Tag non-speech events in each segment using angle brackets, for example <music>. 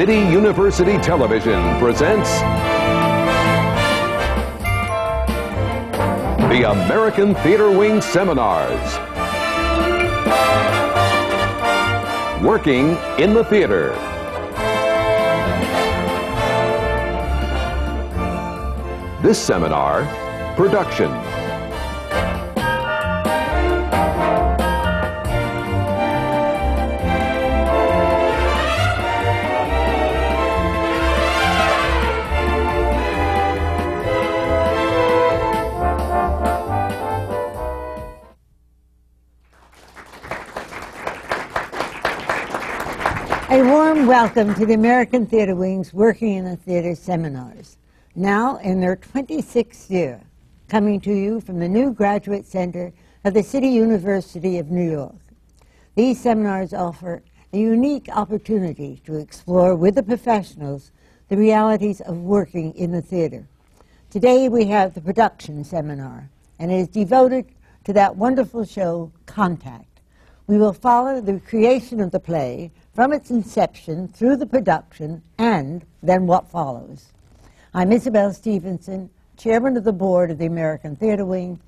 City University Television presents the American Theater Wing Seminars. Working in the Theater. This seminar, Production. Welcome to the American Theatre Wing's Working in the Theatre seminars, now in their 26th year, coming to you from the new Graduate Center of the City University of New York. These seminars offer a unique opportunity to explore with the professionals the realities of working in the theatre. Today we have the production seminar, and it is devoted to that wonderful show, Contact. We will follow the creation of the play from its inception through the production and then what follows. I'm Isabel Stevenson, Chairman of the Board of the American Theatre Wing,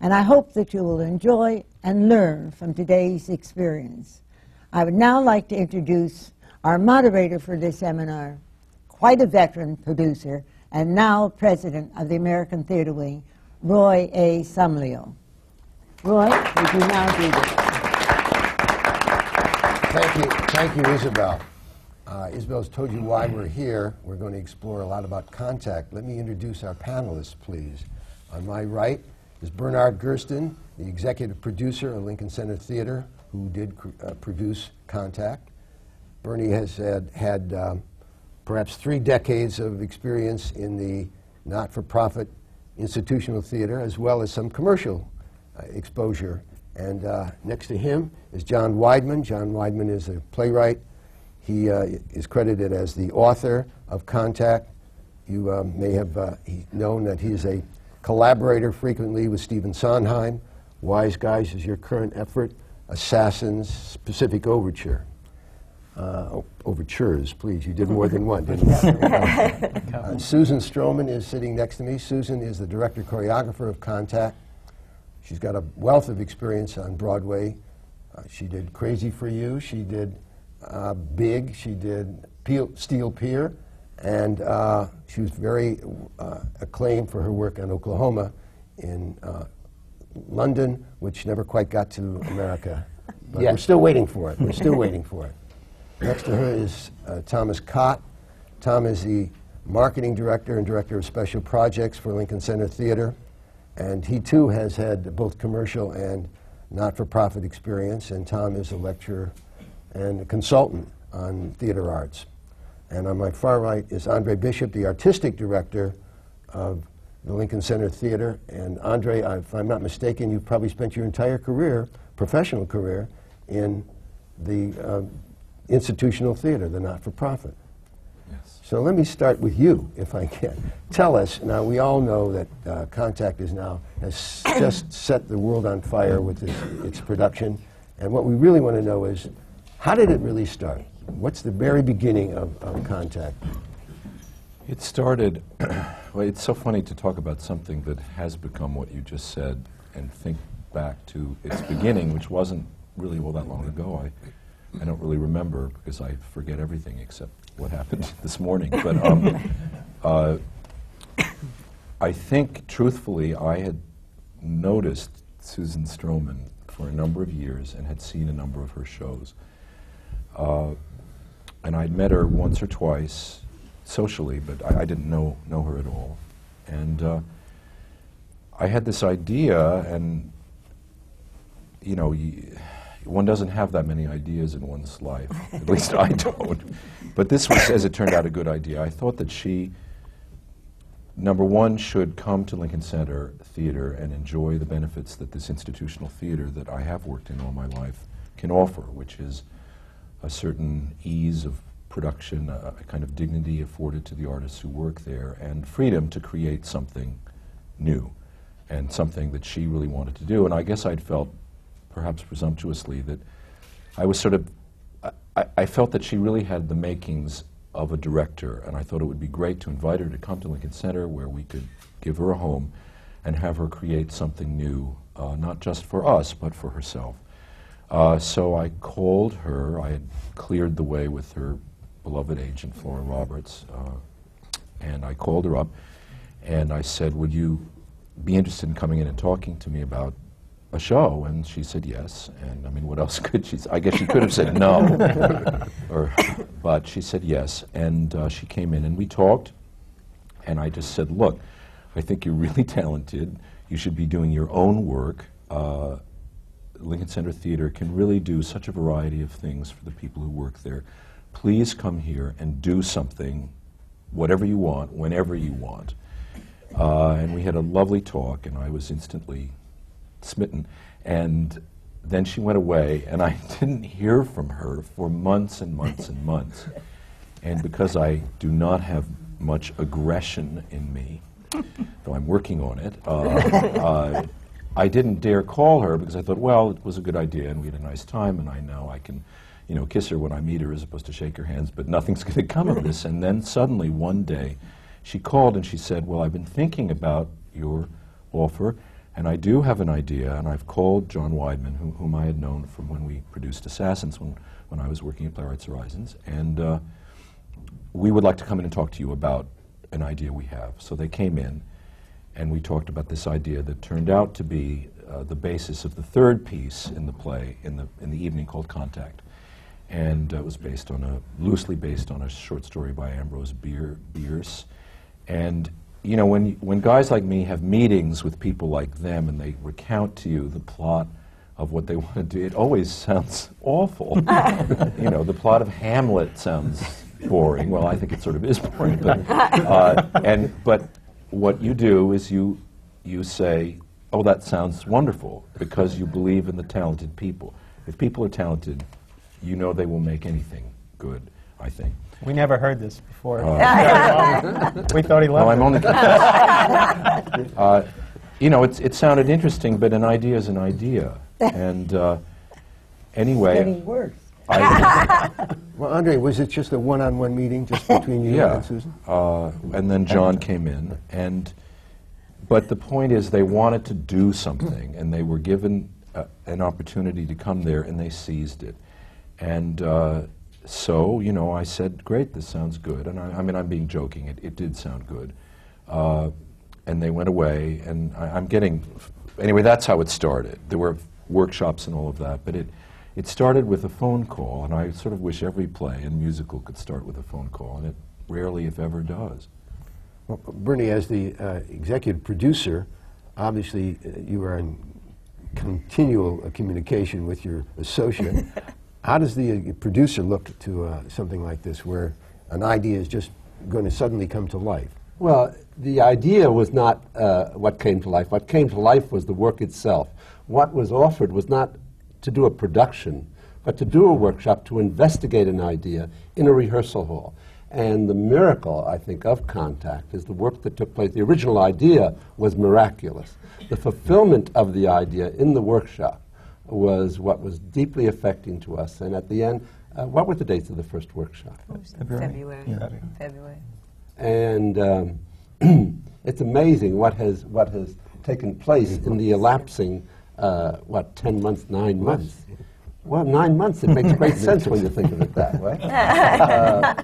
and I hope that you will enjoy and learn from today's experience. I would now like to introduce our moderator for this seminar, quite a veteran producer and now president of the American Theatre Wing, Roy A. Somlyo. Roy, would you now do this? Thank you, thank you, Isabel. Uh, Isabel's told you why we're here. We're going to explore a lot about contact. Let me introduce our panelists, please. On my right is Bernard Gersten, the executive producer of Lincoln Center Theater, who did uh, produce Contact. Bernie has had, had um, perhaps three decades of experience in the not-for-profit institutional theater, as well as some commercial uh, exposure and uh, next to him is John Weidman. John Weidman is a playwright. He uh, is credited as the author of Contact. You uh, may have uh, known that he is a collaborator frequently with Stephen Sondheim. Wise Guys is your current effort. Assassins, Pacific Overture. Uh, overtures, please. You did more than one, didn't you? <laughs> Uh, Susan Stroman is sitting next to me. Susan is the director choreographer of Contact. She's got a wealth of experience on Broadway. Uh, she did Crazy for You. She did uh, Big. She did Peel, Steel Pier. And uh, she was very uh, acclaimed for her work on Oklahoma in uh, London, which never quite got to America. <laughs> But we're still waiting for it. We're still waiting for it. Next to her is uh, Thomas Cott. Tom is the marketing director and director of special projects for Lincoln Center Theater. And he too has had both commercial and not for profit experience. And Tom is a lecturer and a consultant on theater arts. And on my far right is Andre Bishop, the artistic director of the Lincoln Center Theater. And Andre, if I'm not mistaken, you've probably spent your entire career, professional career, in the uh, institutional theater, the not for profit. Yes. So let me start with you, if I can. Tell us, now we all know that uh, Contact is now, has <coughs> just set the world on fire with its, its production. And what we really want to know is, how did it really start? What's the very beginning of, of Contact? It started, <clears throat> well, it's so funny to talk about something that has become what you just said and think back to its beginning, which wasn't really all that long ago. I, I don't really remember because I forget everything except what happened <laughs> this morning. But um, <laughs> uh, I think, truthfully, I had noticed Susan Stroman for a number of years and had seen a number of her shows. Uh, and I'd met her once or twice socially, but I, I didn't know, know her at all. And uh, I had this idea, and you know, one doesn't have that many ideas in one's life. At least I <laughs> don't. But this was, as it turned out, a good idea. I thought that she, number one, should come to Lincoln Center Theater and enjoy the benefits that this institutional theater that I have worked in all my life can offer, which is a certain ease of production, a, a kind of dignity afforded to the artists who work there, and freedom to create something new and something that she really wanted to do. And I guess I'd felt, perhaps presumptuously, that I was sort of, I, I- felt that she really had the makings of a director, and I thought it would be great to invite her to come to Lincoln Center where we could give her a home and have her create something new, uh, not just for us, but for herself. Uh, so I called her. I had cleared the way with her beloved agent, Flora Roberts, uh, and I called her up and I said, Would you be interested in coming in and talking to me about a show? And she said yes. And I mean, what else <laughs> could she say? I guess she could have said no. <laughs> or, but she said yes. And uh, she came in and we talked. And I just said, Look, I think you're really <laughs> talented. You should be doing your own work. Uh, Lincoln Center Theater can really do such a variety of things for the people who work there. Please come here and do something, whatever you want, whenever you want. Uh, and we had a lovely talk, and I was instantly smitten. And then she went away, and I <laughs> didn't hear from her for months and months and months. And because I do not have much aggression in me, though I'm working on it, uh, <laughs> uh, I didn't dare call her because I thought, well, it was a good idea, and we had a nice time, and I know I can, you know, kiss her when I meet her as opposed to shake her hands, but nothing's <laughs> going to come of this. And then suddenly, one day, she called and she said, well, I've been thinking about your offer, and I do have an idea, and I've called John Weidman, who, whom I had known from when we produced Assassins when, when I was working at Playwrights Horizons, and uh, we would like to come in and talk to you about an idea we have. So they came in, and we talked about this idea that turned out to be uh, the basis of the third piece in the play in the, in the evening called Contact. And uh, it was based on a, loosely based on a short story by Ambrose Bier, Bierce. And, you know, when, when guys like me have meetings with people like them and they recount to you the plot of what they <laughs> want to do, it always sounds awful. <laughs> you know, the plot of Hamlet sounds boring. Well, I think it sort of is boring. But, uh, and, but what you do is you, you say, oh, that sounds wonderful, because you believe in the talented people. If people are talented, you know they will make anything good, I think. We never heard this before. Uh, <laughs> we thought he loved no. I'm only <laughs> uh, you know, it's, it sounded interesting, but an idea is an idea. And uh, anyway, Getting worse. I, <laughs> Well, Andre, was it just a one-on-one meeting just between you yeah, and Susan? uh, and then John came in, and but the point is, they wanted to do something, and they were given uh, an opportunity to come there, and they seized it. And uh, so, you know, I said, "Great, this sounds good." And I, I mean, I'm being joking; it, it did sound good. Uh, and they went away, and I, I'm getting anyway. That's how it started. There were workshops and all of that, but it. It started with a phone call, and I sort of wish every play and musical could start with a phone call, and it rarely, if ever, does. Well, Bernie, as the uh, executive producer, obviously uh, you are in continual uh, communication with your associate. <laughs> How does the uh, producer look to uh, something like this, where an idea is just going to suddenly come to life? Well, the idea was not uh, what came to life. What came to life was the work itself. What was offered was not to do a production, but to do a workshop to investigate an idea in a rehearsal hall. And the miracle, I think, of Contact is the work that took place. The original idea was miraculous. The fulfillment of the idea in the workshop was what was deeply affecting to us. And at the end, uh, what were the dates of the first workshop? February. February. Yeah. February. And um, <clears throat> it's amazing what has, what has taken place in the elapsing, uh, what, 10 months, nine months? Well, nine months, it makes great <laughs> sense when you think of it that way. <laughs> Uh,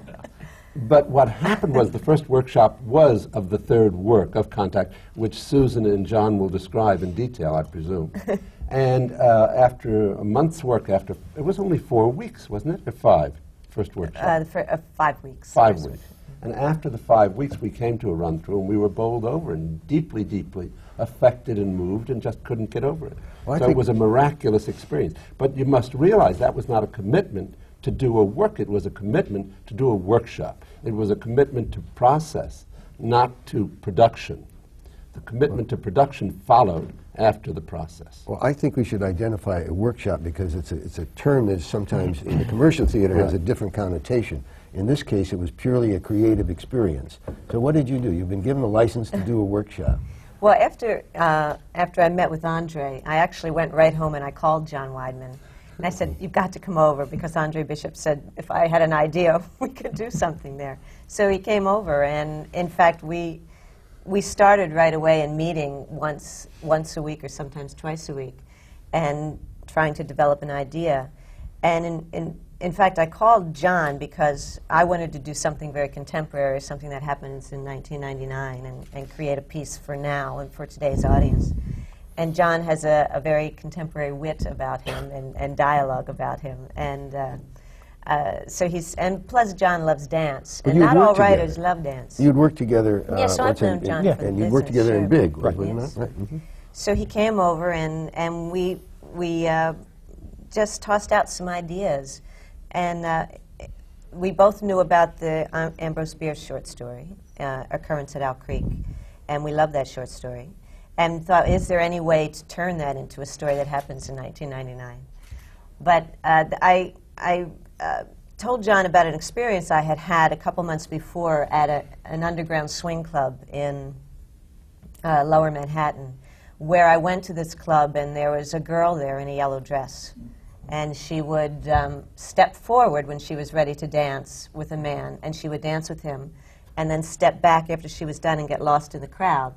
but what happened was the first workshop was of the third work of Contact, which Susan and John will describe in detail, I presume. <laughs> and uh, after a month's work, after it was only four weeks, wasn't it, or five? First workshop. Uh, the uh, five weeks. Five weeks. And after the five weeks, we came to a run through and we were bowled over and deeply, deeply affected and moved and just couldn't get over it. Well, so it was a miraculous experience. But you must realize that was not a commitment to do a work, it was a commitment to do a workshop. It was a commitment to process, not to production. The commitment to production followed after the process. Well, I think we should identify a workshop because it's a, it's a term that sometimes in the commercial theater has a different connotation. In this case, it was purely a creative experience. So what did you do? You've been given a license to do a workshop. <laughs> Well, after, uh, after I met with Andre, I actually went right home and I called John Weidman. And I said, You've got to come over because Andre Bishop said if I had an idea, <laughs> we could do something there. So he came over, and in fact, we, we started right away in meeting once, once a week or sometimes twice a week and trying to develop an idea. And in, in, in fact, I called John because I wanted to do something very contemporary, something that happens in 1999, and, and create a piece for now and for today's audience. And John has a, a very contemporary wit about him and, and dialogue about him. And uh, uh, so he's, and plus John loves dance. And not all together. writers love dance. You'd work together. Uh, Yeah, so I've known John for And you worked together in. Big, Right. Yes. right? Mhm. So he came over and, and we, we uh, just tossed out some ideas. And uh, we both knew about the um, Ambrose Bierce short story, uh, Occurrence at Owl Creek, and we loved that short story. And thought, is there any way to turn that into a story that happens in 1999? But uh, th- I, I uh, told John about an experience I had had a couple months before at a, an underground swing club in uh, Lower Manhattan, where I went to this club and there was a girl there in a yellow dress. And she would um, step forward when she was ready to dance with a man, and she would dance with him, and then step back after she was done and get lost in the crowd.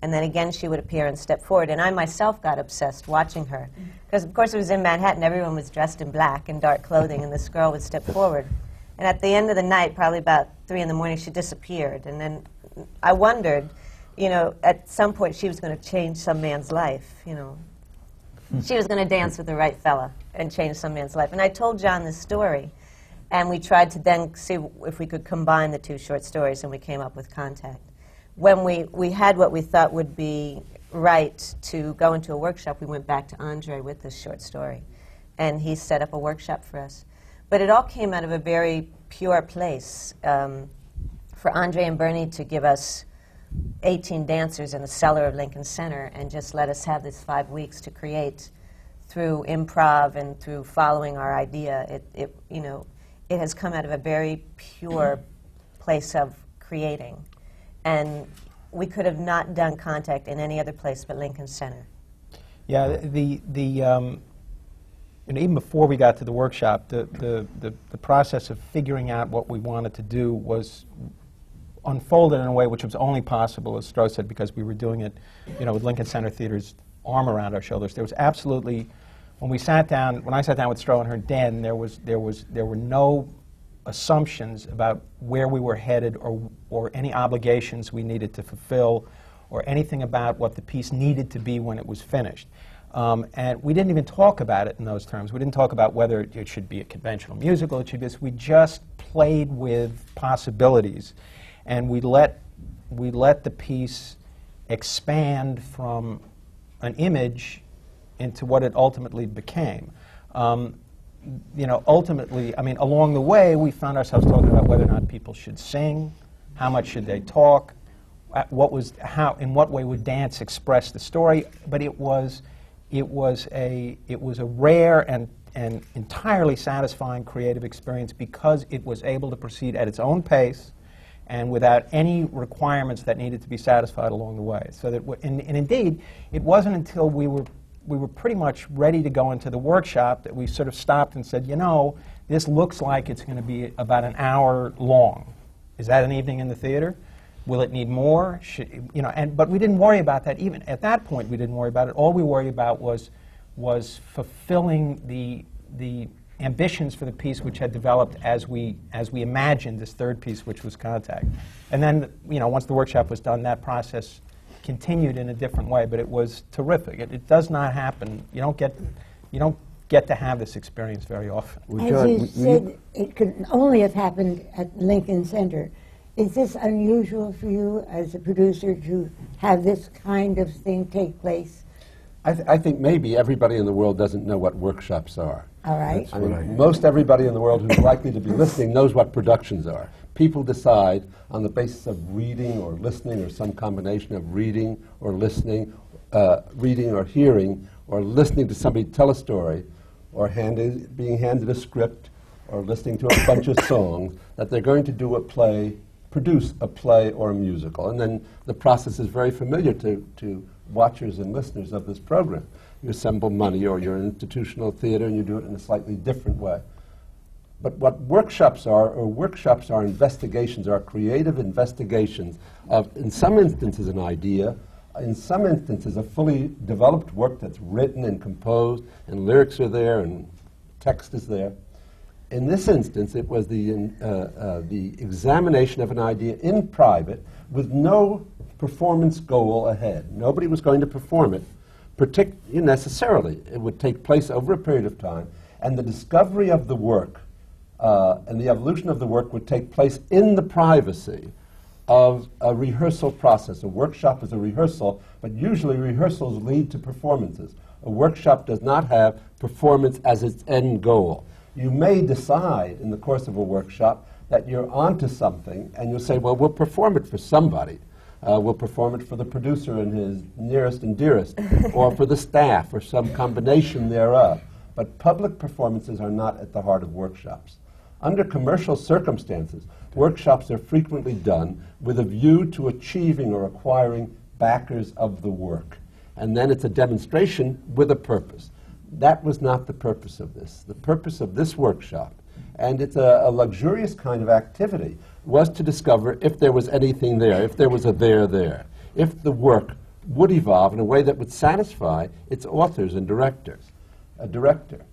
And then again, she would appear and step forward. And I myself got obsessed watching her. Because, of course, it was in Manhattan. Everyone was dressed in black and dark clothing, and this girl would step forward. And at the end of the night, probably about 3 in the morning, she disappeared. And then I wondered, you know, at some point she was going to change some man's life, you know. Hmm. She was going to dance with the right fella and change some man's life. And I told John this story, and we tried to then see if we could combine the two short stories, and we came up with Contact. When we, we had what we thought would be right to go into a workshop, we went back to Andre with this short story, and he set up a workshop for us. But it all came out of a very pure place. Um, for Andre and Bernie to give us 18 dancers in the cellar of Lincoln Center and just let us have this five weeks to create through improv and through following our idea. It, it, you know, it has come out of a very pure place of creating. And we could have not done contact in any other place but Lincoln Center. Yeah, the, the, um, you know, even before we got to the workshop, the, the, the, the process of figuring out what we wanted to do was unfolded in a way which was only possible, as Stro said, because we were doing it, you know, with Lincoln Center Theater's arm around our shoulders. There was absolutely, when we sat down, when I sat down with Stro in her den, there was, there was, there were no assumptions about where we were headed or, or any obligations we needed to fulfill or anything about what the piece needed to be when it was finished. Um, and we didn't even talk about it in those terms. We didn't talk about whether it should be a conventional musical, it should be this. We just played with possibilities. And we let, we let the piece expand from an image into what it ultimately became. Um, you know, ultimately, I mean, along the way, we found ourselves talking about whether or not people should sing, how much should they talk, uh, what was, how, in what way would dance express the story. But it was, it was a, it was a rare and, and entirely satisfying creative experience because it was able to proceed at its own pace and without any requirements that needed to be satisfied along the way. So that, and, and indeed, it wasn't until we were we were pretty much ready to go into the workshop that we sort of stopped and said, you know, this looks like it's going to be about an hour long. Is that an evening in the theater? Will it need more? Should, you know, and, but we didn't worry about that. Even at that point, we didn't worry about it. All we worried about was, was fulfilling the, the ambitions for the piece which had developed as we, as we imagined this third piece, which was Contact. And then, you know, once the workshop was done, that process continued in a different way, but it was terrific. It, it does not happen. You don't get, you don't get to have this experience very often. Well, As John, you said, it could only have happened at Lincoln Center. Is this unusual for you as a producer to have this kind of thing take place? I, th- I think maybe everybody in the world doesn't know what workshops are. All right. I mean, most everybody in the world who's likely to be listening knows what productions are. People decide on the basis of reading or listening or some combination of reading or listening, uh, reading or hearing, or listening to somebody tell a story, or handed, being handed a script, or listening to a bunch of songs, that they're going to do a play, produce a play or a musical. And then the process is very familiar to, to watchers and listeners of this program. You assemble money, or you're an institutional theater and you do it in a slightly different way. But what workshops are, or workshops are investigations, are creative investigations of, in some instances, an idea, in some instances, a fully developed work that's written and composed, and lyrics are there, and text is there. In this instance, it was the, uh, uh, the examination of an idea in private with no performance goal ahead. Nobody was going to perform it partic- necessarily. It would take place over a period of time, and the discovery of the work uh, and the evolution of the work would take place in the privacy of a rehearsal process. A workshop is a rehearsal, but usually rehearsals lead to performances. A workshop does not have performance as its end goal. You may decide in the course of a workshop that you're onto something, and you'll say, well, we'll perform it for somebody. Uh, we'll perform it for the producer and his nearest and dearest, <laughs> or for the staff, or some combination thereof. But public performances are not at the heart of workshops. Under commercial circumstances, workshops are frequently done with a view to achieving or acquiring backers of the work. And then it's a demonstration with a purpose. That was not the purpose of this. The purpose of this workshop, and it's a, a luxurious kind of activity, was to discover if there was anything there, if there was a there there, if the work would evolve in a way that would satisfy its authors and directors, a director.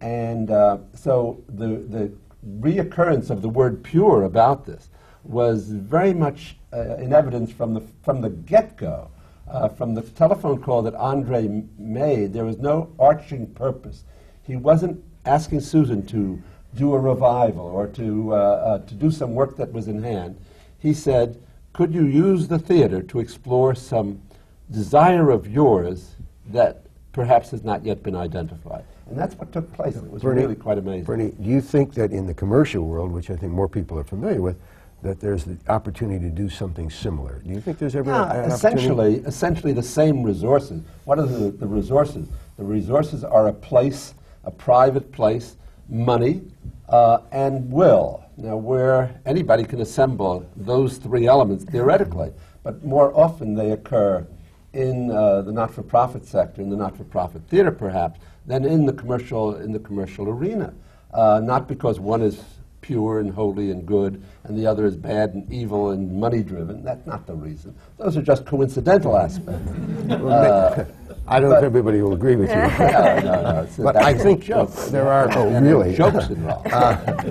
And uh, so the, the reoccurrence of the word pure about this was very much uh, in evidence from the, from the get-go. Uh, from the telephone call that Andre made, there was no arching purpose. He wasn't asking Susan to do a revival or to, uh, uh, to do some work that was in hand. He said, Could you use the theater to explore some desire of yours that perhaps has not yet been identified? And that's what took place. It was Bernie- really quite amazing. Bernie, do you think that in the commercial world, which I think more people are familiar with, that there's the opportunity to do something similar? Do you think there's ever Yeah, an opportunity? essentially, essentially the same resources. What are the, the resources? The resources are a place, a private place, money, uh, and will. Now, where anybody can assemble those three elements theoretically, but more often they occur in uh, the not-for-profit sector, in the not-for-profit theater, perhaps, than in the commercial in the commercial arena. Uh, not because one is pure and holy and good, and the other is bad and evil and money driven. That's not the reason. Those are just coincidental aspects. <laughs> Uh, I don't know if everybody will agree with you. <laughs> no, no, no. It's, But I think joke. there are, oh, And really? jokes involved. <laughs>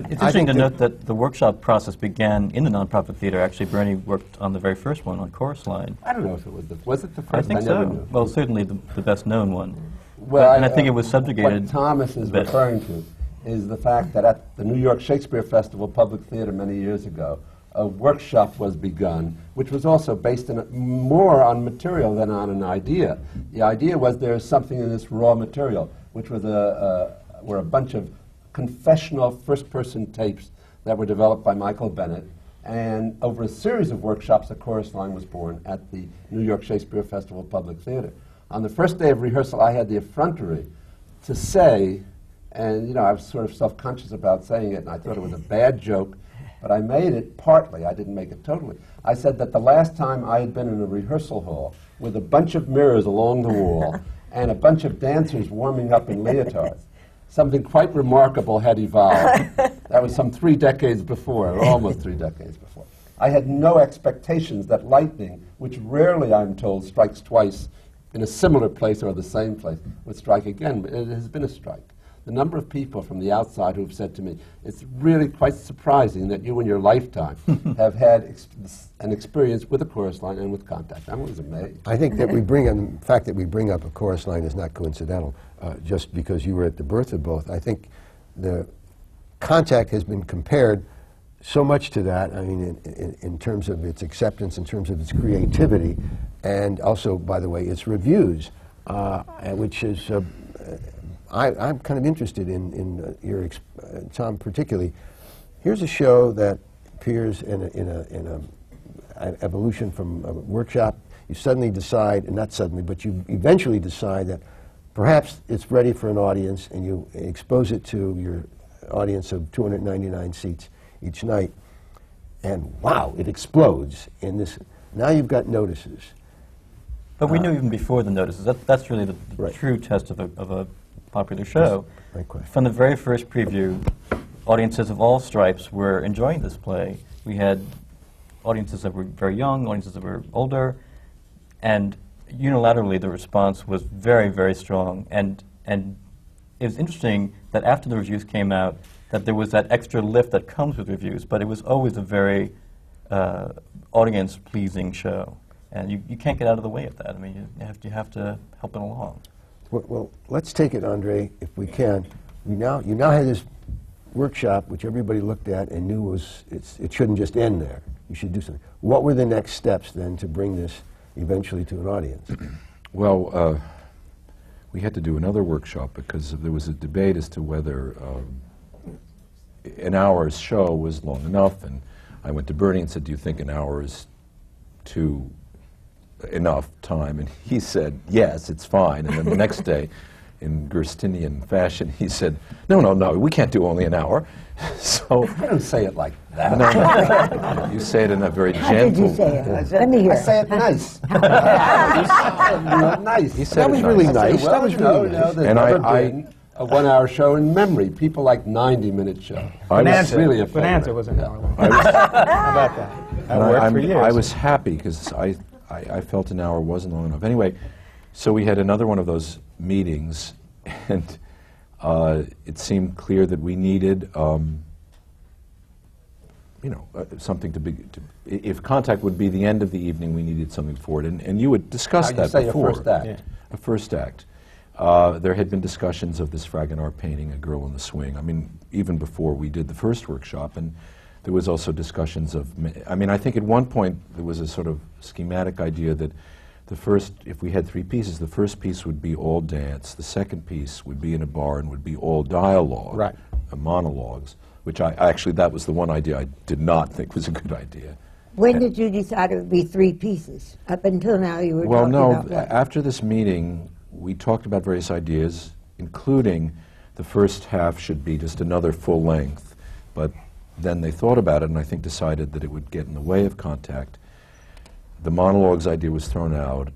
It's interesting to note that the workshop process began in the nonprofit theater. Actually, Bernie worked on the very first one on Chorus Line. I don't know if it was the was it the first. I think never so. Well, certainly the, the best known one. Well, and I think uh, it was subjugated. What Thomas is bit. referring to is the fact that at the New York Shakespeare Festival Public Theater many years ago, a workshop was begun, which was also based in a, more on material than on an idea. The idea was there is something in this raw material, which was a, a, were a bunch of confessional first-person tapes that were developed by Michael Bennett. And over a series of workshops, a chorus line was born at the New York Shakespeare Festival Public Theater. On the first day of rehearsal, I had the effrontery to say, and you know, I was sort of self-conscious about saying it, and I thought it was a bad joke, but I made it partly. I didn't make it totally. I said that the last time I had been in a rehearsal hall with a bunch of mirrors along the wall <laughs> and a bunch of dancers warming up in leotards, something quite remarkable had evolved. <laughs> that was some three decades before, or almost three decades before. I had no expectations that lightning, which rarely, I'm told, strikes twice in a similar place or the same place, would strike again. But it has been a strike. The number of people from the outside who have said to me, it's really quite surprising that you in your lifetime <laughs> have had ex- an experience with a chorus line and with contact. I was amazed. I think that we bring in, the fact that we bring up a chorus line is not coincidental, uh, just because you were at the birth of both. I think the contact has been compared so much to that, I mean, in, in, in terms of its acceptance, in terms of its creativity, and also, by the way, its reviews, uh, which is, uh, I, I'm kind of interested in, in uh, your, uh, Tom particularly. Here's a show that appears in a, in a, in a an evolution from a workshop, you suddenly decide, and not suddenly, but you eventually decide that perhaps it's ready for an audience, and you expose it to your audience of 299 seats each night, and wow, it explodes in this. Now you've got notices. But we uh, knew even before the notices. That, that's really the, the Right. true test of a, of a popular show. question. From the very first preview, audiences of all stripes were enjoying this play. We had audiences that were very young, audiences that were older, and unilaterally the response was very, very strong. And, and it was interesting that after the reviews came out, that there was that extra lift that comes with reviews, but it was always a very uh, audience-pleasing show. And you, you can't get out of the way of that. I mean, you, you, have, you have to help it along. Well, well, let's take it, Andre, if we can. We now, you now had this workshop, which everybody looked at and knew was, it's, it shouldn't just end there. You should do something. What were the next steps then to bring this eventually to an audience? <clears throat> Well, uh, we had to do another workshop because there was a debate as to whether um, an hour's show was long enough. And I went to Bernie and said, Do you think an hour is too enough time? And he said, Yes, it's fine. And then the next day, in Gerstenian fashion, he said, No, no, no, we can't do only an hour. <laughs> so I don't say it like that. no, no. you say it in a very How did you gentle. say it? Let me hear. I say it nice. <laughs> nice. He said That was nice. really I nice. well, That was really no, nice. there's And I- I- been a one-hour show in memory. People like 90-minute show. I was- Bonanza, really a Bonanza was an hour long. How about that? That And I, worked I'm- for years. I was happy because I, I, I felt an hour wasn't long enough. Anyway, so we had another one of those meetings, <laughs> and uh, it seemed clear that we needed, um, you know, uh, something to be. To, i- if contact would be the end of the evening, we needed something for it. And, and you had discussed Now, you that say a before. first act. Yeah. A first act. Uh, there had been discussions of this Fragonard painting, A Girl in the Swing. I mean, even before we did the first workshop, and there was also discussions of. I mean, I think at one point there was a sort of schematic idea that the first, if we had three pieces, the first piece would be all dance, the second piece would be in a bar and would be all dialogue, Right. uh, monologues. Which I actually that was the one idea I did not think was a good idea. When did you decide it would be three pieces? Up until now, you were Well, talking no. about a- what? After this meeting, we talked about various ideas, including the first half should be just another full length. But then they thought about it and I think decided that it would get in the way of contact. The monologues idea was thrown out,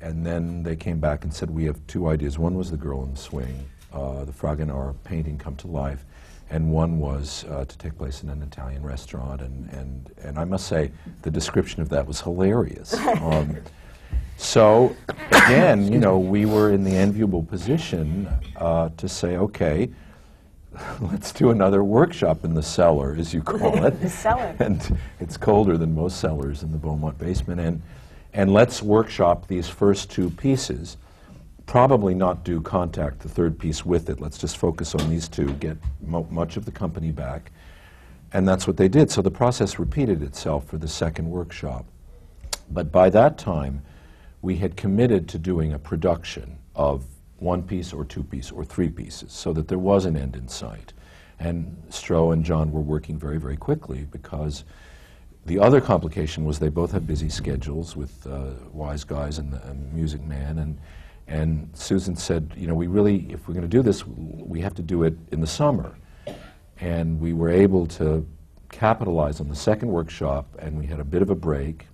and then they came back and said, We have two ideas. One was the girl in the swing, uh, the Fragonard painting come to life, and one was uh, to take place in an Italian restaurant. And, and, and I must say, the description of that was hilarious. <laughs> Um, so, again, you know, we were in the enviable position uh, to say, okay, <laughs> let's do another workshop in the cellar, as you call <laughs> it. The cellar. And it's colder than most cellars in the Beaumont basement. And, and let's workshop these first two pieces. Probably not do contact, the third piece, with it. Let's just focus on these two, get mo- much of the company back. And that's what they did. So the process repeated itself for the second workshop. But by that time, we had committed to doing a production of one piece or two piece or three pieces so that there was an end in sight. And Stro and John were working very, very quickly because the other complication was they both had busy schedules with uh, Wise Guys and, the, Music Man. And, and Susan said, you know, we really, if we're going to do this, we have to do it in the summer. And we were able to capitalize on the second workshop, and we had a bit of a break,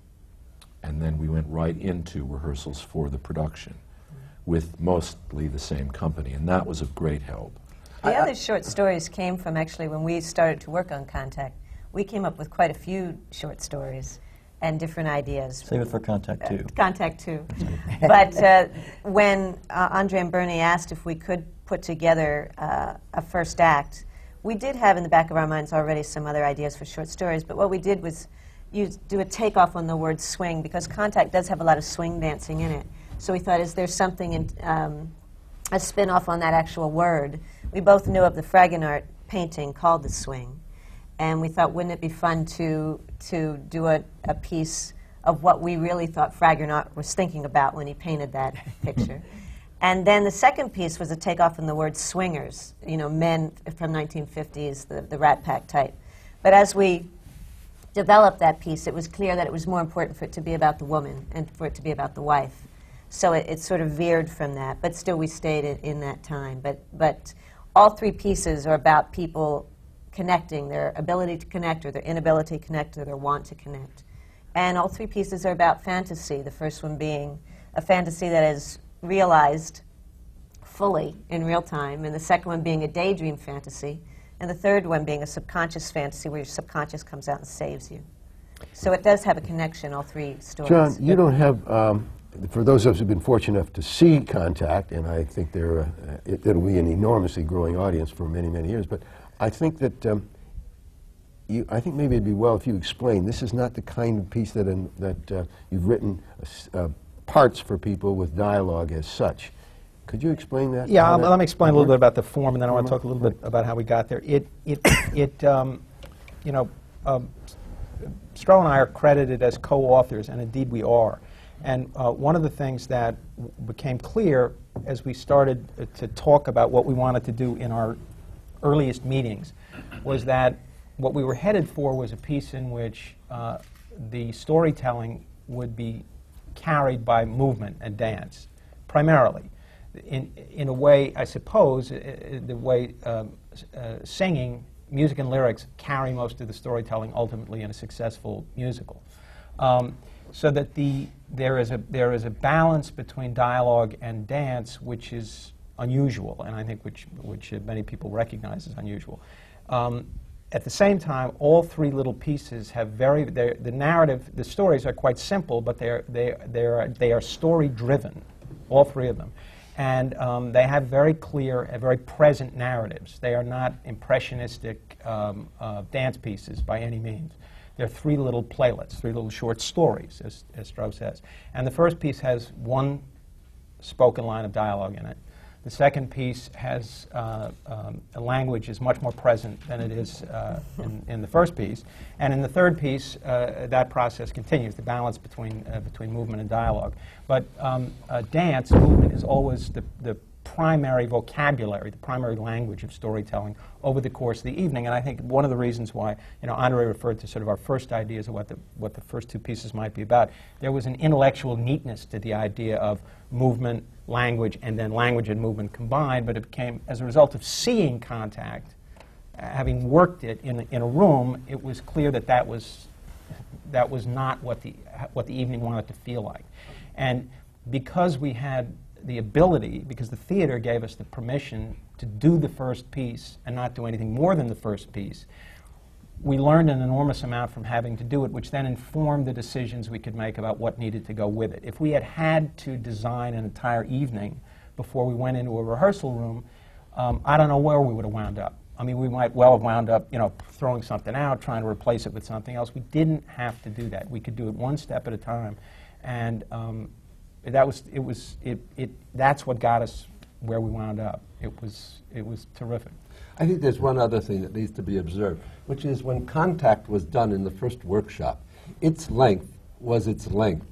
and then we went right into rehearsals for the production with mostly the same company, and that was of great help. The other short stories came from actually when we started to work on Contact. We came up with quite a few short stories and different ideas. Save it for contact too. Contact too. <laughs> but uh, when uh, Andre and Bernie asked if we could put together uh, a first act, we did have in the back of our minds already some other ideas for short stories. But what we did was use, do a takeoff on the word swing because Contact does have a lot of swing dancing in it. So we thought, is there something in um, a spin off on that actual word? We both knew of the Fragonard painting called The Swing. And we thought, wouldn't it be fun to, to do a, a piece of what we really thought Fragonard was thinking about when he painted that <laughs> picture? And then the second piece was a takeoff on the word swingers, you know, men from 1950s, the, the Rat Pack type. But as we developed that piece, it was clear that it was more important for it to be about the woman and for it to be about the wife. So it, it sort of veered from that, but still we stayed in, in that time. But, but all three pieces are about people connecting, their ability to connect or their inability to connect or their want to connect. And all three pieces are about fantasy, the first one being a fantasy that is realized fully in real time, and the second one being a daydream fantasy, and the third one being a subconscious fantasy where your subconscious comes out and saves you. So it does have a connection, all three stories. John, you don't have, um, for those of us who've been fortunate enough to see Contact, and I think they're, uh, it, it'll be an enormously growing audience for many, many years, but I think that um, you, I think maybe it'd be well if you explain. This is not the kind of piece that, in, that uh, you've written uh, parts for people with dialogue as such. Could you explain that? Yeah, let me explain a little bit about the form, and then I want to talk a little bit about how we got there. It, it, <coughs> it, um, you know, um, Stro and I are credited as co-authors, and indeed we are. And uh, one of the things that w- became clear as we started uh, to talk about what we wanted to do in our earliest meetings was that what we were headed for was a piece in which uh, the storytelling would be carried by movement and dance, primarily. In, in a way, I suppose, uh, the way um, uh, singing, music and lyrics carry most of the storytelling ultimately in a successful musical. Um, so that the, there, is a, there is a balance between dialogue and dance which is unusual, and I think which, which many people recognize as unusual. Um, at the same time, all three little pieces have very, the narrative, the stories are quite simple, but they're, they, they are, they are story driven, all three of them. And um, they have very clear, uh, very present narratives. They are not impressionistic um, uh, dance pieces by any means. They're three little playlets, three little short stories, as, as Stro says. And the first piece has one spoken line of dialogue in it. The second piece has uh, um, language is much more present than it is uh, in, in the first piece, and in the third piece, uh, that process continues, the balance between uh, between movement and dialogue. But um, uh, dance movement is always the, the primary vocabulary, the primary language of storytelling over the course of the evening. And I think one of the reasons why, you know, Andre referred to sort of our first ideas of what the, what the first two pieces might be about. There was an intellectual neatness to the idea of movement, language, and then language and movement combined, but it became, as a result of seeing contact, uh, having worked it in, in a room, it was clear that that was, that was not what the, what the evening wanted to feel like. And because we had the ability, because the theater gave us the permission to do the first piece and not do anything more than the first piece, we learned an enormous amount from having to do it, which then informed the decisions we could make about what needed to go with it. If we had had to design an entire evening before we went into a rehearsal room, um, I don't know where we would have wound up. I mean, we might well have wound up, you know, throwing something out, trying to replace it with something else. We didn't have to do that. We could do it one step at a time, and um, that was it was it, it that's what got us where we wound up. It was it was terrific. I think there's one other thing that needs to be observed, which is when contact was done in the first workshop, its length was its length.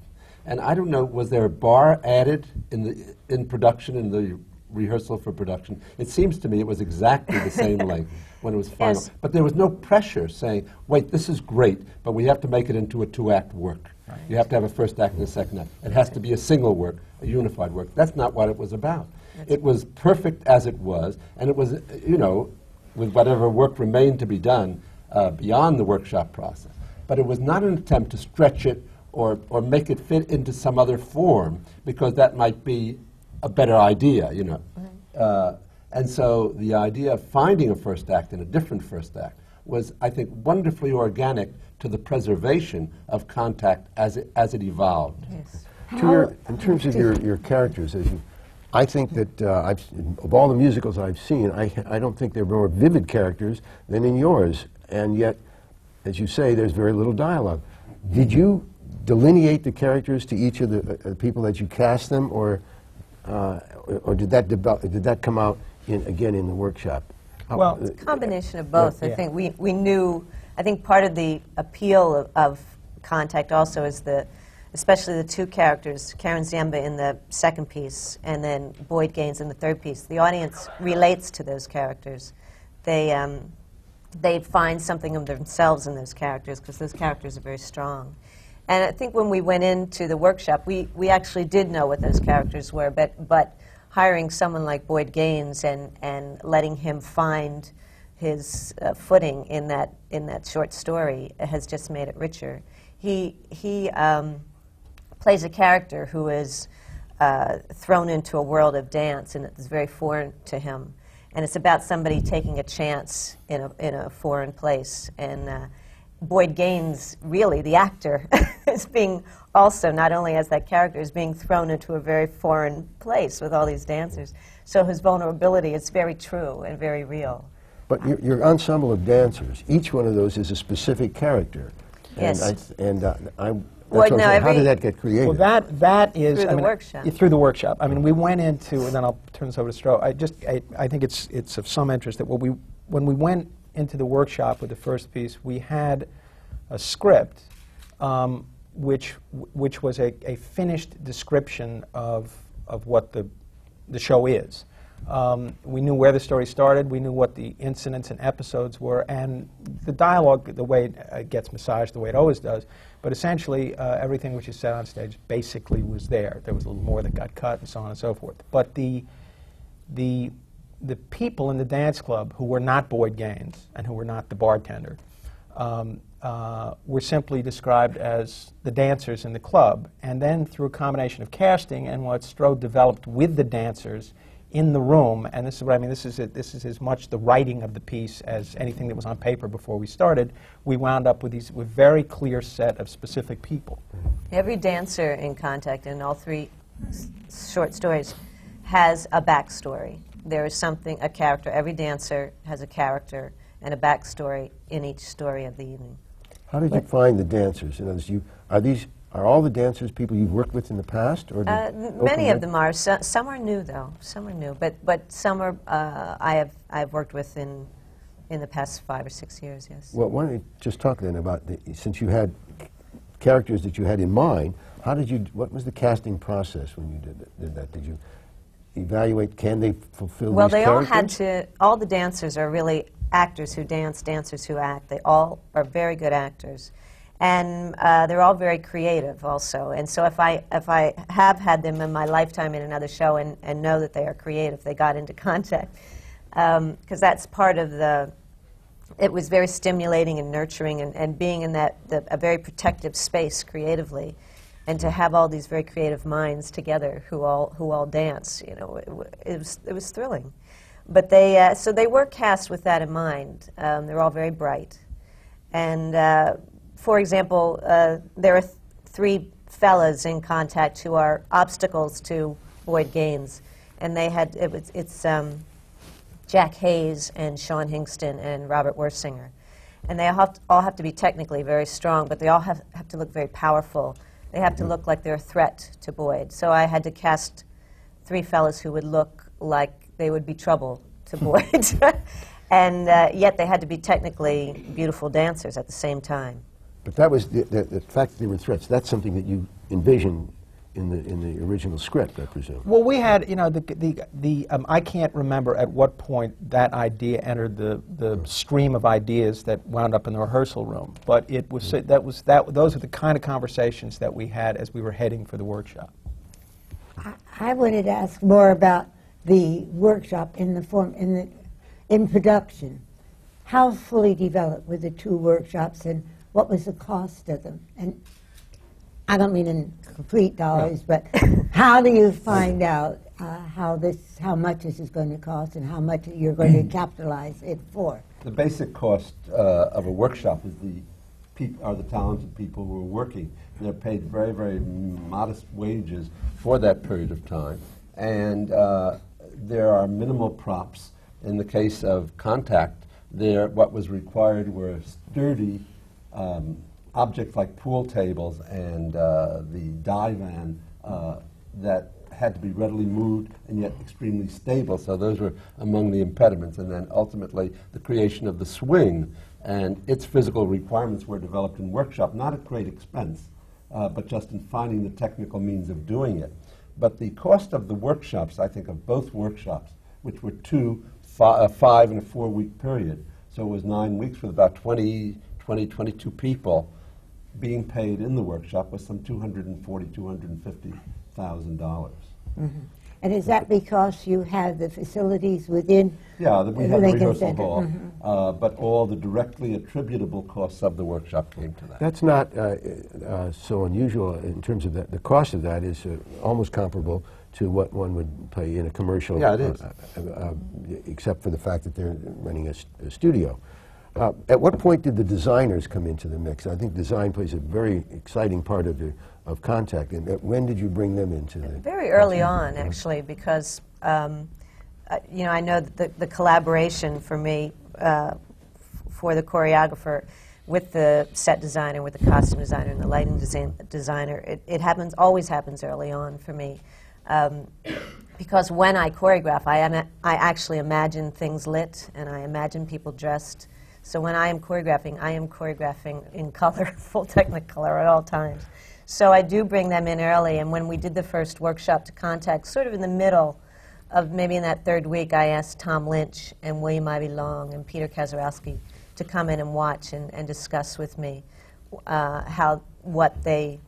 And I don't know, was there a bar added in, the, in production, in the rehearsal for production? It seems to me it was exactly the same <laughs> length when it was final. Yes. But there was no pressure saying, wait, this is great, but we have to make it into a two act work. You have to have a first act and a second act. It has to be a single work, a unified work. That's not what it was about. It was perfect as it was, and it was, you know, with whatever work remained to be done uh, beyond the workshop process. But it was not an attempt to stretch it or, or make it fit into some other form, because that might be a better idea, you know. Uh, and so the idea of finding a first act and a different first act was, I think, wonderfully organic to the preservation of contact as it, as it evolved. Yes. To your, in terms of your, your characters, as you, I think that uh, I've, of all the musicals I've seen, I, I don't think there are more vivid characters than in yours. And yet, as you say, there's very little dialogue. Did you delineate the characters to each of the uh, uh, people that you cast them, or, uh, or, or did, that develop, did that come out in, again in the workshop? How- Well, uh, Combination of both. I think we, we knew, I think part of the appeal of, of Contact also is the, especially the two characters, Karen Ziemba in the second piece and then Boyd Gaines in the third piece. The audience relates to those characters. They, um, they find something of themselves in those characters because those characters are very strong. And I think when we went into the workshop, we, we actually did know what those characters were, but, but hiring someone like Boyd Gaines and, and letting him find his uh, footing in that, in that short story has just made it richer. He, he um, plays a character who is uh, thrown into a world of dance, and it's very foreign to him. And it's about somebody taking a chance in a, in a foreign place. And uh, Boyd Gaines, really, the actor, <laughs> is being also, not only as that character, is being thrown into a very foreign place with all these dancers. So his vulnerability is very true and very real. But your, your ensemble of dancers, each one of those is a specific character. Yes. And, I, and uh, I, Well, what I'm no, saying. how did that get created? Well, that that is Through I the mean, workshop. yeah, through the workshop. I mean, we went into, and then I'll turn this over to Stro. I just, I, I think it's it's of some interest that when we when we went into the workshop with the first piece, we had a script, um, which which was a, a finished description of of what the the show is. Um, we knew where the story started. We knew what the incidents and episodes were, and the dialogue, the way it uh, gets massaged, the way it always does. But essentially, uh, everything which is said on stage basically was there. There was a little more that got cut, and so on and so forth. But the the the people in the dance club who were not Boyd Gaines and who were not the bartender um, uh, were simply described as the dancers in the club. And then through a combination of casting and what Stro developed with the dancers in the room, and this is what I mean, this is, it, this is as much the writing of the piece as anything that was on paper before we started, we wound up with these with very clear set of specific people. Every dancer in Contact in all three s- short stories has a backstory. There is something, a character. Every dancer has a character and a backstory in each story of the evening. How did you find the dancers? In other words, you, are these are all the dancers people you've worked with in the past, or Uh, many of them are. So, some are new, though. Some are new, but but some are. Uh, I have I've worked with in in the past five or six years. Yes. Well, why don't you just talk then about the, since you had characters that you had in mind. How did you? What was the casting process when you did, that- did that? Did you evaluate? Can they fulfill Well, they all had to. All the dancers are really actors who dance, dancers who act. They all are very good actors, and uh, they're all very creative also. And so, if I if I have had them in my lifetime in another show and, and know that they are creative, they got into contact because that's part of the. It was very stimulating and nurturing, and, and being in that the, a very protective space creatively, and to have all these very creative minds together who all who all dance. You know, it, it was it was thrilling. But they uh, so they were cast with that in mind. Um, they're all very bright, and uh, for example, uh, there are th- three fellas in contact who are obstacles to Boyd Gaines, and they had it was it's. Um, Jack Hayes and Sean Hingston and Robert Wersinger. And they all have, to, all have to be technically very strong, but they all have, have to look very powerful. They have to look like they're a threat to Boyd. So I had to cast three fellas who would look like they would be trouble to <laughs> Boyd. <laughs> and uh, yet they had to be technically beautiful dancers at the same time. But that was the, the, the fact that they were threats. That's something that you envisioned in the in the original script, I presume. Well, we had, you know, the, the, the um, I can't remember at what point that idea entered the, the stream of ideas that wound up in the rehearsal room. But it was, that was, that, those are the kind of conversations that we had as we were heading for the workshop. I, I wanted to ask more about the workshop in the form in the in production. How fully developed were the two workshops, and what was the cost of them? And I don't mean in complete dollars, but how do you find out uh, how this, how much this is going to cost, and how much you're going to capitalize it for? The basic cost uh, of a workshop is the peop- are the talented people who are working. And they're paid very, very modest wages for that period of time. And uh, there are minimal props. In the case of contact, there what was required were sturdy um, objects like pool tables and uh, the divan uh, that had to be readily moved and yet extremely stable. So those were among the impediments. And then ultimately, the creation of the swing and its physical requirements were developed in workshop, not at great expense, uh, but just in finding the technical means of doing it. But the cost of the workshops, I think, of both workshops, which were two, fi- a five and a four week period, so it was nine weeks with about 20, 20 22 people being paid in the workshop was some 240, 250 thousand dollars. And is that because you have the facilities within Yeah, that we the had a Lincoln rehearsal Center? hall, Mhm. uh, but all the directly attributable costs of the workshop came to that. That's not uh, uh, so unusual in terms of that. The cost of that is uh, almost comparable to what one would pay in a commercial. Yeah, it is. uh, uh, uh, except for the fact that they're running a studio. Uh, at what point did the designers come into the mix? I think design plays a very exciting part of the of contact. And uh, when did you bring them into the? Very early on, actually, because um, uh, you know I know that the, the collaboration for me uh, f- for the choreographer with the set designer, with the costume designer, and the lighting design, designer. It, it happens always happens early on for me. Um, because when I choreograph, I, am, I actually imagine things lit and I imagine people dressed. So when I am choreographing, I am choreographing in color, <laughs> full technicolor at all times. So I do bring them in early, and when we did the first workshop to contact, sort of in the middle of maybe in that third week, I asked Tom Lynch and William Ivey Long and Peter Kaczorowski to come in and watch and, and discuss with me uh, how what they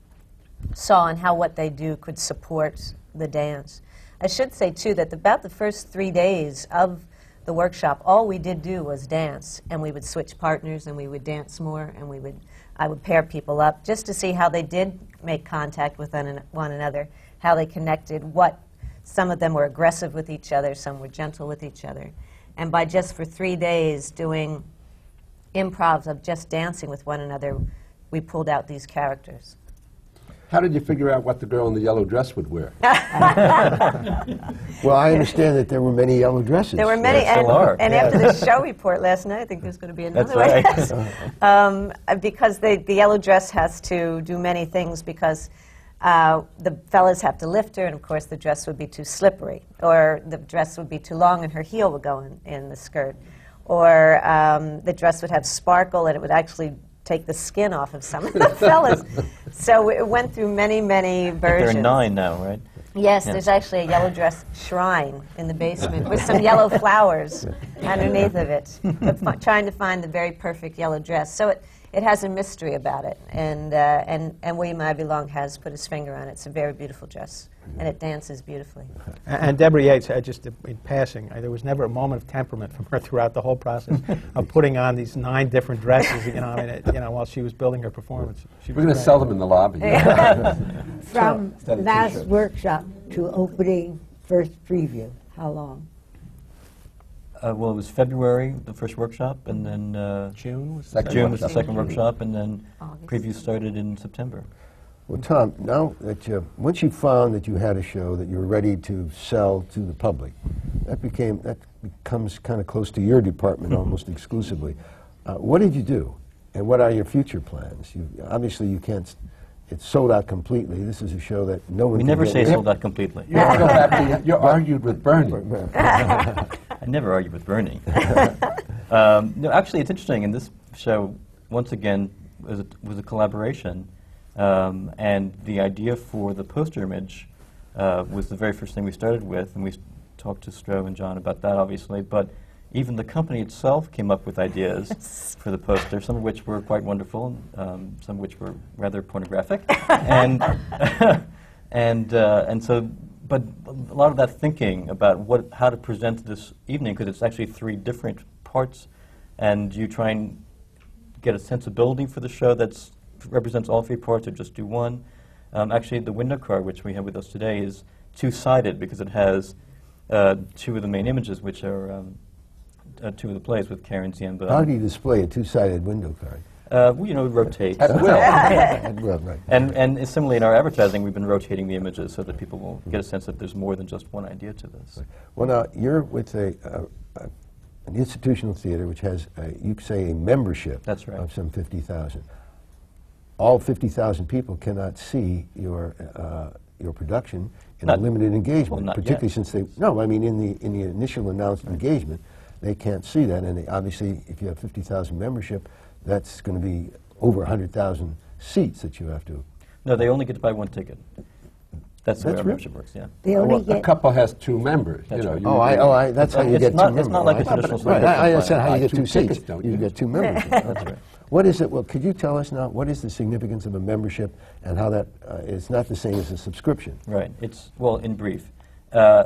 saw and how what they do could support the dance. I should say too that about the first three days of the workshop, all we did do was dance, and we would switch partners, and we would dance more, and we would I would pair people up just to see how they did make contact with one, an- one another, how they connected, what some of them were aggressive with each other, some were gentle with each other, and by just for three days doing improvs of just dancing with one another, we pulled out these characters. How did you figure out what the girl in the yellow dress would wear? <laughs> Well, I understand that there were many yellow dresses. There were many, There and, still are. and after the show report last night, I think there's going to be That's another one. right. <laughs> um, because they, the yellow dress has to do many things because uh, the fellas have to lift her, and of course the dress would be too slippery, or the dress would be too long and her heel would go in, in the skirt, or um, the dress would have sparkle and it would actually take the skin off of some of the <laughs> fellas. So it went through many, many versions. There are nine now, right? Yes, Yeah. there's actually a yellow dress shrine in the basement with some yellow flowers <laughs> underneath of it. But trying to find the very perfect yellow dress. So it, it has a mystery about it. And, uh, and, and William Ivey Long has put his finger on it. It's a very beautiful dress. And it dances beautifully. A- And Deborah Yates, I just in passing, I, there was never a moment of temperament from her <laughs> throughout the whole process <laughs> of putting on these nine different dresses. You know, I mean, it, you know, while she was building her performance. She We're going to sell them in the lobby. <laughs> From last workshop to opening first preview, how long? Uh, well, it was February, the first workshop, and then uh, June was the Second June was the workshop. second workshop, and then August. preview started in September. Well, Tom, now that you, once you found that you had a show that you were ready to sell to the public, that became that becomes kind of close to your department <laughs> almost exclusively. Uh, what did you do, and what are your future plans? You, obviously, you can't. S- It's sold out completely. This is a show that no one. We can never get say in. sold out completely. You have to go back to, you argued with Bernie. <laughs> I never argue with Bernie. <laughs> um, no, actually, it's interesting. In this show, once again, was a, was a collaboration, um, and the idea for the poster image uh, was the very first thing we started with, and we talked to Stro and John about that, obviously. But even the company itself came up with ideas <laughs> for the poster, some of which were quite wonderful, um, some of which were rather pornographic, <laughs> and <laughs> and uh, and so, but a lot of that thinking about what how to present this evening, because it's actually three different parts, and you try and get a sensibility for the show that represents all three parts, or just do one. Um, actually, the window card, which we have with us today, is two-sided because it has uh, two of the main images, which are um, uh, two of the plays with Karen Ziemba. How do you display a two-sided window card? Uh, well, you know, rotate. At will. <laughs> well, right. And, and similarly in our advertising, we've been rotating the images so that people will get a sense that there's more than just one idea to this. Well, now you're with a, uh, uh, an institutional theater which has, a, you could say, a membership That's right. of some 50,000. All 50,000 people cannot see your uh, your production in Not- a limited engagement, well, not particularly yet. since they no, I mean in the in the initial announced engagement, they can't see that, and they, obviously, if you have 50,000 membership, that's going to be over 100,000 seats that you have to. No, they only get to buy one ticket. That's the way our right. membership works, yeah. They only Well, a couple has two members. That's you know, right. you- Oh, I, oh, I, that's how you get not- two it's not like a I thought- traditional right, I, I understand how you get two two seats. don't You you? get two members. <laughs> That's right. What is it? Well, could you tell us now what is the significance of a membership and how that uh, is not the same as a subscription? Right. It's well, in brief, Uh,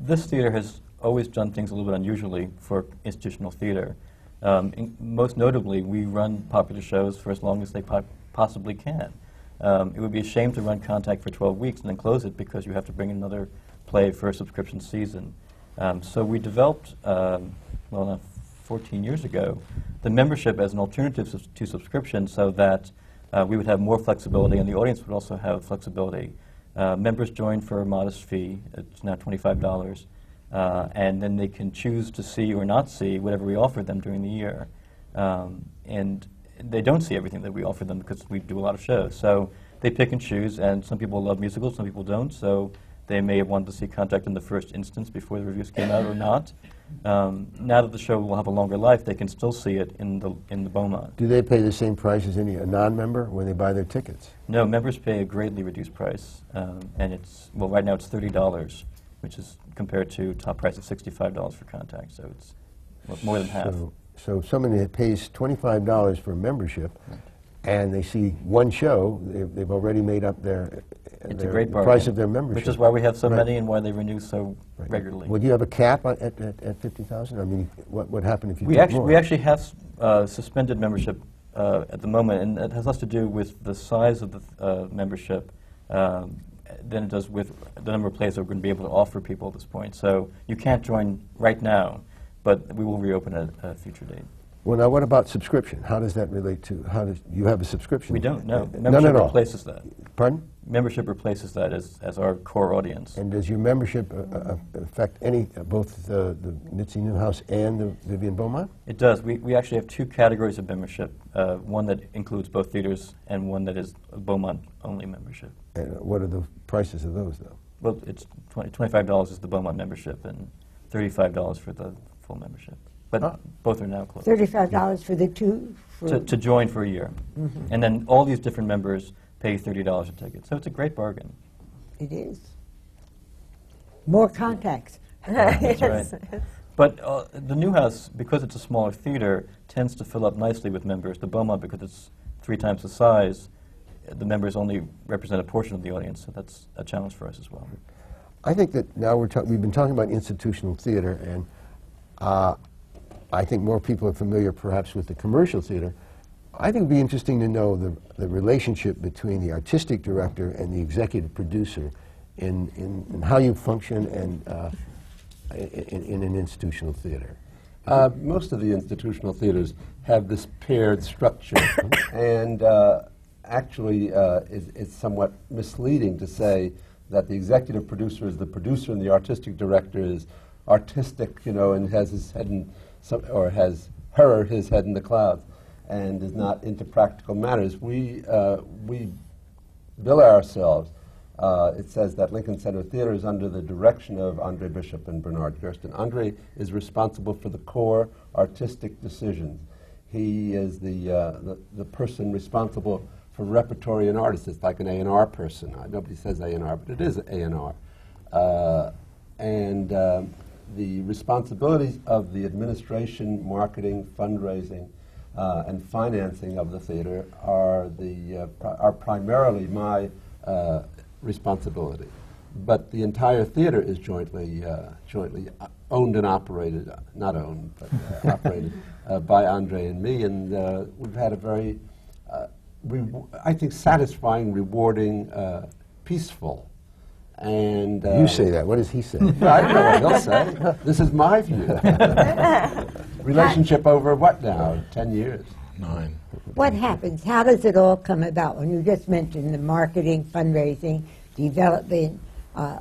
this theater has always done things a little bit unusually for institutional theater. Um, in, most notably, we run popular shows for as long as they po- possibly can. Um, it would be a shame to run Contact for 12 weeks and then close it because you have to bring another play for a subscription season. Um, so we developed, um, well, now 14 years ago, the membership as an alternative sus- to subscription so that uh, we would have more flexibility and the audience would also have flexibility. Uh, members join for a modest fee, it's now $25, uh, and then they can choose to see or not see whatever we offer them during the year. Um, and they don't see everything that we offer them because we do a lot of shows. So they pick and choose, and some people love musicals, some people don't. So they may have wanted to see Contact in the first instance before the reviews came out or not. Um, now that the show will have a longer life, they can still see it in the, in the Beaumont. Do they pay the same price as any a non-member when they buy their tickets? No, members pay a greatly reduced price, um, and it's, well, right now it's $30, which is compared to top price of $65 for Contact, so it's more than half. So, so somebody that pays twenty-five dollars for a membership, and they see one show, they've, they've already made up their, It's their a great bargain. price of their membership. Which is why we have so Right. many and why they renew so Right. regularly. Would you have a cap at, at, at fifty thousand? I mean, what would happen if you we, more? we actually have uh, suspended membership uh, at the moment, and it has less to do with the size of the uh, membership um, than it does with the number of plays that we're going to be able to offer people at this point. So you can't join right now, but we will reopen at a future date. Well, now what about subscription? How does that relate to, how does, you have a subscription? We don't, no. Membership None at all? replaces that. Pardon? Membership replaces that as, as our core audience. And does your membership uh, uh, affect any, uh, both the, the Mitzi Newhouse and the Vivian Beaumont? It does. We, we actually have two categories of membership, uh, one that includes both theaters and one that is a Beaumont-only membership. And uh, what are the prices of those, though? Well, it's 20, $25 is the Beaumont membership and $35 for the full membership. But Ah. both are now closed. Thirty-five dollars for the two. For To, to join for a year. And then all these different members pay $30 a ticket. So it's a great bargain. it is. More contacts. <laughs> That's right. But uh, the Newhouse, because it's a smaller theater, tends to fill up nicely with members. The Beaumont, because it's three times the size, uh, the members only represent a portion of the audience, so that's a challenge for us as well. I think that now we're talk- we've been talking about institutional theater, and uh, I think more people are familiar perhaps with the commercial theater. I think it'd be interesting to know the, the relationship between the artistic director and the executive producer in, in, in how you function and uh, in, in an institutional theater. Uh, most of the institutional theaters have this paired structure, <coughs> and uh, actually, uh, it's, it's somewhat misleading to say that the executive producer is the producer and the artistic director is artistic, you know, and has his head in some, or has her or his head in the clouds, and is not into practical matters. We uh, we bill ourselves. Uh, it says that Lincoln Center Theater is under the direction of Andre Bishop and Bernard Gersten. Andre is responsible for the core artistic decisions. He is the, uh, the, the person responsible for repertory and artists. It's like an A&R person. Uh, nobody says A&R, but it is A&R. Uh, and um, the responsibilities of the administration, marketing, fundraising, uh, and financing of the theater are, the, uh, pri- are primarily my uh, responsibility. But the entire theater is jointly, uh, jointly uh, owned and operated, uh, not owned, but uh, <laughs> operated uh, by Andre and me. And uh, we've had a very, uh, I think, satisfying, rewarding, uh, peaceful. And uh, you say that. What does he say? <laughs> I don't know what he'll <laughs> say. This is my view. Relationship over what now? Ten years. Nine. What happens? How does it all come about? When you just mentioned the marketing, fundraising, development, uh,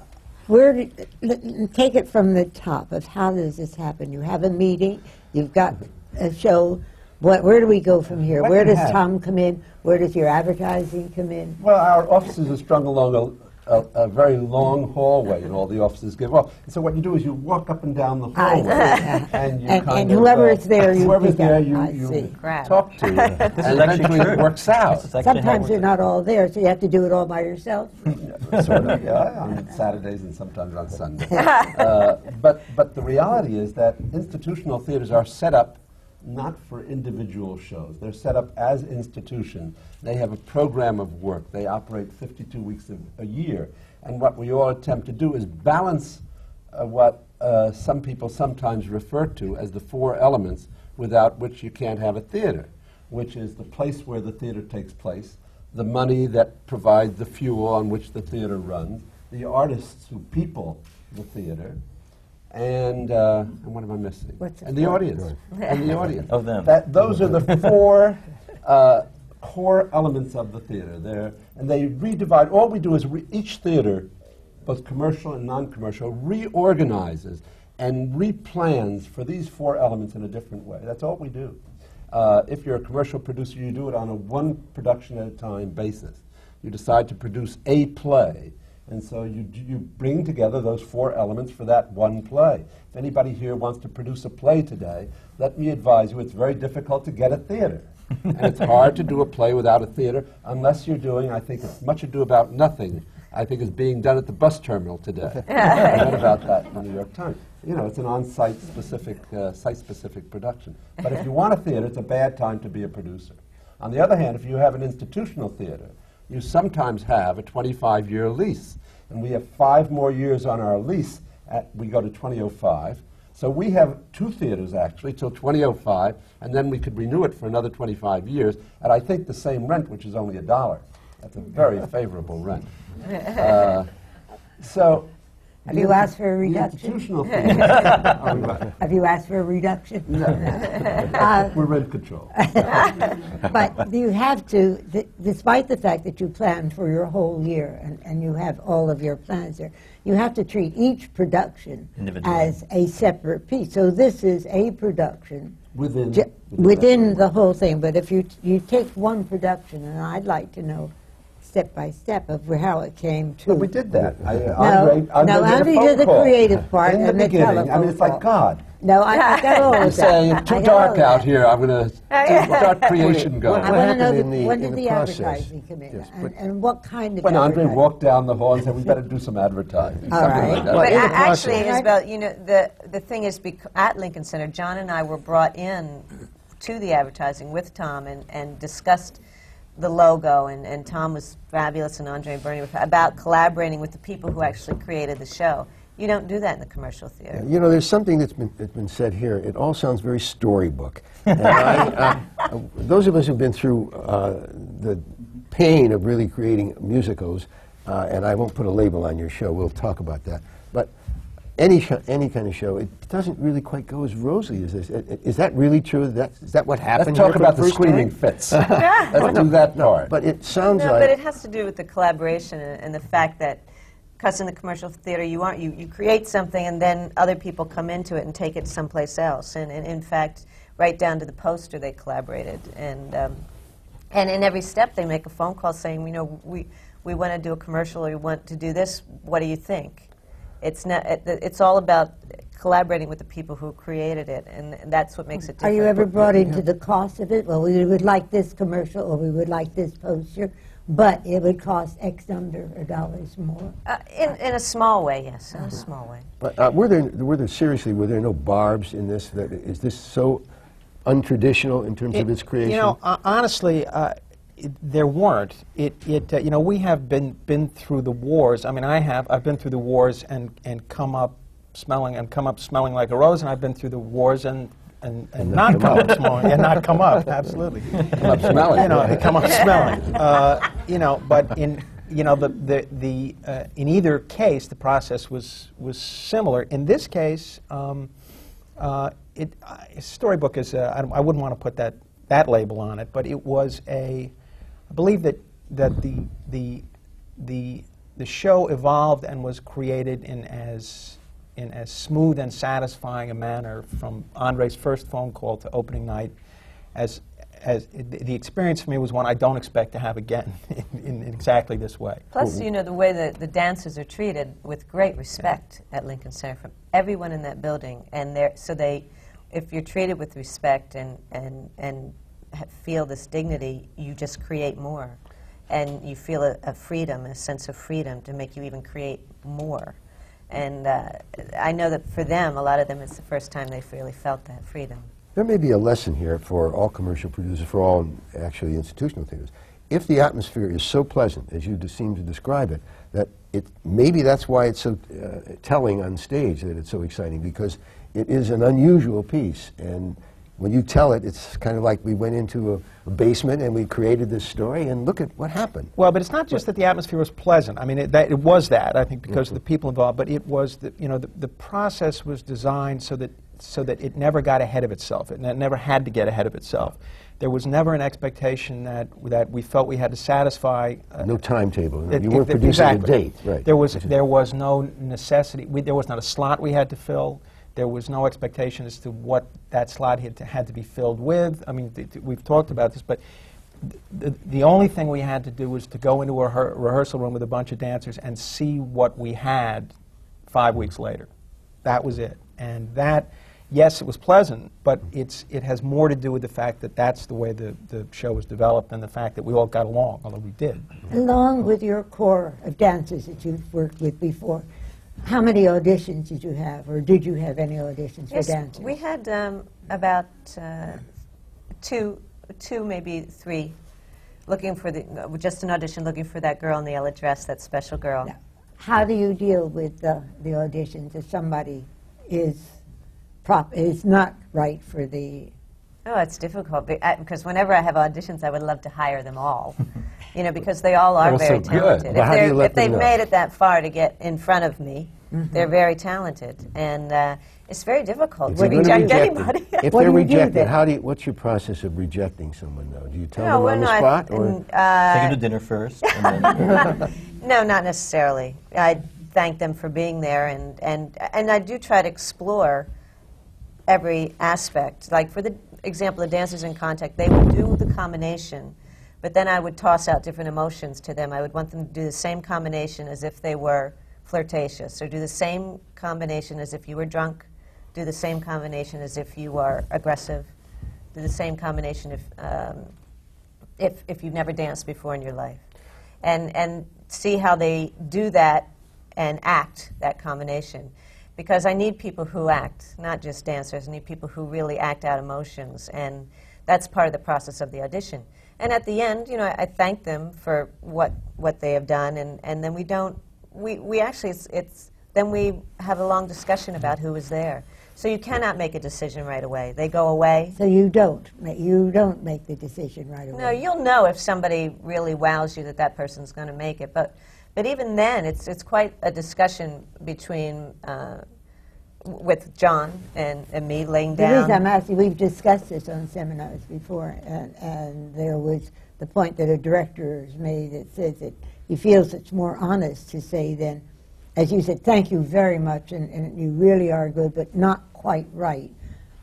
where did, l- l- take it from the top of how does this happen? You have a meeting, you've got a show. What, where do we go from here? What Where does happen? Tom come in? Where does your advertising come in? Well, our offices are strung along a, a, a very long hallway, and all the offices give off. And so what you do is you walk up and down the hallway, and you And- kind and of, whoever uh, is there, you whoever's pick there, you, you talk to, This <laughs> and eventually it works out. This is actually how it Sometimes works they're not all there, so you have to do it all by yourself. <laughs> sort of, yeah, on Saturdays and sometimes on Sundays. <laughs> uh, but, but the reality is that institutional theaters are set up not for individual shows. They're set up as institutions. They have a program of work. They operate 52 weeks of, a year. And what we all attempt to do is balance uh, what uh, some people sometimes refer to as the four elements without which you can't have a theater, which is the place where the theater takes place, the money that provides the fuel on which the theater runs, the artists who people the theater, and, uh, and what am I missing? What's and the the audience. and the <laughs> audience. Of them. That, those are the <laughs> four uh, core elements of the theater. They're, and they redivide. All we do is re- each theater, both commercial and non-commercial, reorganizes and replans for these four elements in a different way. That's all we do. Uh, if you're a commercial producer, you do it on a one production at a time basis. You decide to produce a play, and so you, you bring together those four elements for that one play. If anybody here wants to produce a play today, let me advise you it's very difficult to get a theater. and it's hard to do a play without a theater unless you're doing, I think, much ado about nothing. I think is being done at the bus terminal today. <laughs> I read about that in the New York Times. You know, it's an on-site specific, uh, site-specific production. But if you want a theater, it's a bad time to be a producer. On the other hand, if you have an institutional theater, you sometimes have a 25-year lease. And we have five more years on our lease. At, we go to 2005. So we have two theaters, actually, till 2005, and then we could renew it for another 25 years at, I think, the same rent, which is only a dollar. That's a very <laughs> favorable rent. <laughs> Uh, so... Have you asked for a reduction? institutional <laughs> theater... Right. Have you asked for a reduction? No. <laughs> Uh, We're rent control. <laughs> But you have to, th- despite the fact that you plan for your whole year and, and you have all of your plans there, you have to treat each production Individually. as a separate piece. So this is a production Within, ju- within the whole thing. But if you, t- you take one production, and I'd like to know step by step of how it came to. But we did that. I, No, Andre, no, Andre Andre made a phone did the call. creative part In the and the beginning. I mean, it's like. God. No, I, I got all I'm of that. saying it's too dark out here. I'm <laughs> going to start creation going. What want to happened know in the, the- when in did the the, process? advertising come in, Yes, and, and what kind of When Andre walked down the hall and said, we better do some advertising. All something right. like that. But But in actually, Isabelle, you know, the, the thing is, bec- at Lincoln Center, John and I were brought in to the advertising with Tom and, and discussed the logo, and, and Tom was fabulous, and Andre and Bernie were about collaborating with the people who actually created the show. You don't do that in the commercial theater. You know, there's something that's been, that's been said here. It all sounds very storybook. <laughs> And I, uh, those of us who've been through uh, the pain of really creating musicals, uh, and I won't put a label on your show, we'll talk about that. But any, sh- any kind of show, it doesn't really quite go as rosy as this. I- I- Is that really true? That, is that what happened? <laughs> Let's talk about the first screaming time? fits. Let's do that part. But it sounds No, like. but it has to do with the collaboration and, and the fact that, because in the commercial theater, you aren't you, you create something and then other people come into it and take it someplace else. And, and in fact, right down to the poster, they collaborated. And um, and in every step, they make a phone call saying, you know, we we want to do a commercial or we want to do this. What do you think? It's not. It, it's all about collaborating with the people who created it, and, and that's what makes it different. Are you ever brought into the cost of it? Well, we would like this commercial, or we would like this poster, but it would cost X number of dollars more. Uh, in, in a small way, yes, in a small way. But uh, were there, were there seriously, were there no barbs in this? That is this so untraditional in terms of its creation? You know, uh, honestly, uh, it, there weren't. It, it, uh, you know, we have been been through the wars. I mean, I have. I've been through the wars and and come up smelling and come up smelling like a rose, and I've been through the wars and. And, and, not come up smelling, and not come up, <laughs> absolutely. Come up smelling. You know, they come up smelling. Uh, you know, but in you know the the, the uh, in either case the process was was similar. In this case, um, uh, it uh, storybook is uh, I, don't- I wouldn't want to put that that label on it, but it was a I believe that that the the the the show evolved and was created in as in as smooth and satisfying a manner from Andre's first phone call to opening night as as the the experience for me was one I don't expect to have again <laughs> in, in exactly this way. Plus, you know, the way that the dancers are treated with great respect at Lincoln Center from everyone in that building. And they're, so they, if you're treated with respect and, and, and ha- feel this dignity, you just create more. And you feel a, a freedom, a sense of freedom to make you even create more. And uh, I know that for them, a lot of them, it's the first time they've really felt that freedom. There may be a lesson here for all commercial producers, for all actually institutional theaters. If the atmosphere is so pleasant, as you seem to describe it, that it maybe that's why it's so uh, telling on stage that it's so exciting because it is an unusual piece, and when you tell it, it's kind of like we went into a, a basement and we created this story, and look at what happened. Well, but it's not just that the atmosphere was pleasant. I mean, it, that, it was that, I think, because of the people involved, but it was, the, you know, the, the process was designed so that, so that it never got ahead of itself. It never had to get ahead of itself. There was never an expectation that, that we felt we had to satisfy. uh, No timetable. it- you weren't producing exactly. a date, right? There was, there was no necessity, we, there was not a slot we had to fill. There was no expectation as to what that slot had to, had to be filled with. I mean, we've talked about this, but the, the only thing we had to do was to go into a rehearsal room with a bunch of dancers and see what we had five weeks later. That was it. And that, yes, it was pleasant, but it's, it has more to do with the fact that that's the way the, the show was developed than the fact that we all got along, although we did. Along with your core of dancers that you've worked with before, how many auditions did you have, or did you have any auditions Yes, for dancers? we had um, about uh, two, two, maybe three, looking for the, uh, just an audition, looking for that girl in the yellow dress, that special girl. Now, How do you deal with the, the auditions if somebody is prop, is not right for the, Oh, it's difficult uh, because whenever I have auditions, I would love to hire them all. <laughs> you know, because they all are They're very so good. talented. But if how do you they're- let if they've know? made it that far to get in front of me, Mm-hmm. they're very talented, and uh, it's very difficult If to they're reject reject anybody. If What they're do you rejected, then? how do you, what's your process of rejecting someone, though? Do you tell no, them we're on the spot? Or? and, Take uh, them to dinner first, <laughs> No, not necessarily. I thank them for being there, and, and, and I do try to explore every aspect. Like, for the example of Dancers in Contact, they would do the combination, but then I would toss out different emotions to them. I would want them to do the same combination as if they were flirtatious, or do the same combination as if you were drunk, do the same combination as if you are aggressive, do the same combination if, um, if, if you've never danced before in your life. And, and see how they do that and act that combination. Because I need people who act, not just dancers. I need people who really act out emotions. And that's part of the process of the audition. And at the end, you know, I, I thank them for what, what they have done. And, and then we don't, we, we actually, it's, it's, then we have a long discussion about who was there. So you cannot make a decision right away. They go away, so you don't, you don't make the decision right away? no, you'll know if somebody really wows you that that person's going to make it. But, but even then, it's, it's quite a discussion between, uh, with John and, and me laying The reason I'm asking, we've discussed this on seminars before, and, and there was the point that a director has made that says that he feels it's more honest to say then, as you said, thank you very much, and, and you really are good, but not quite right,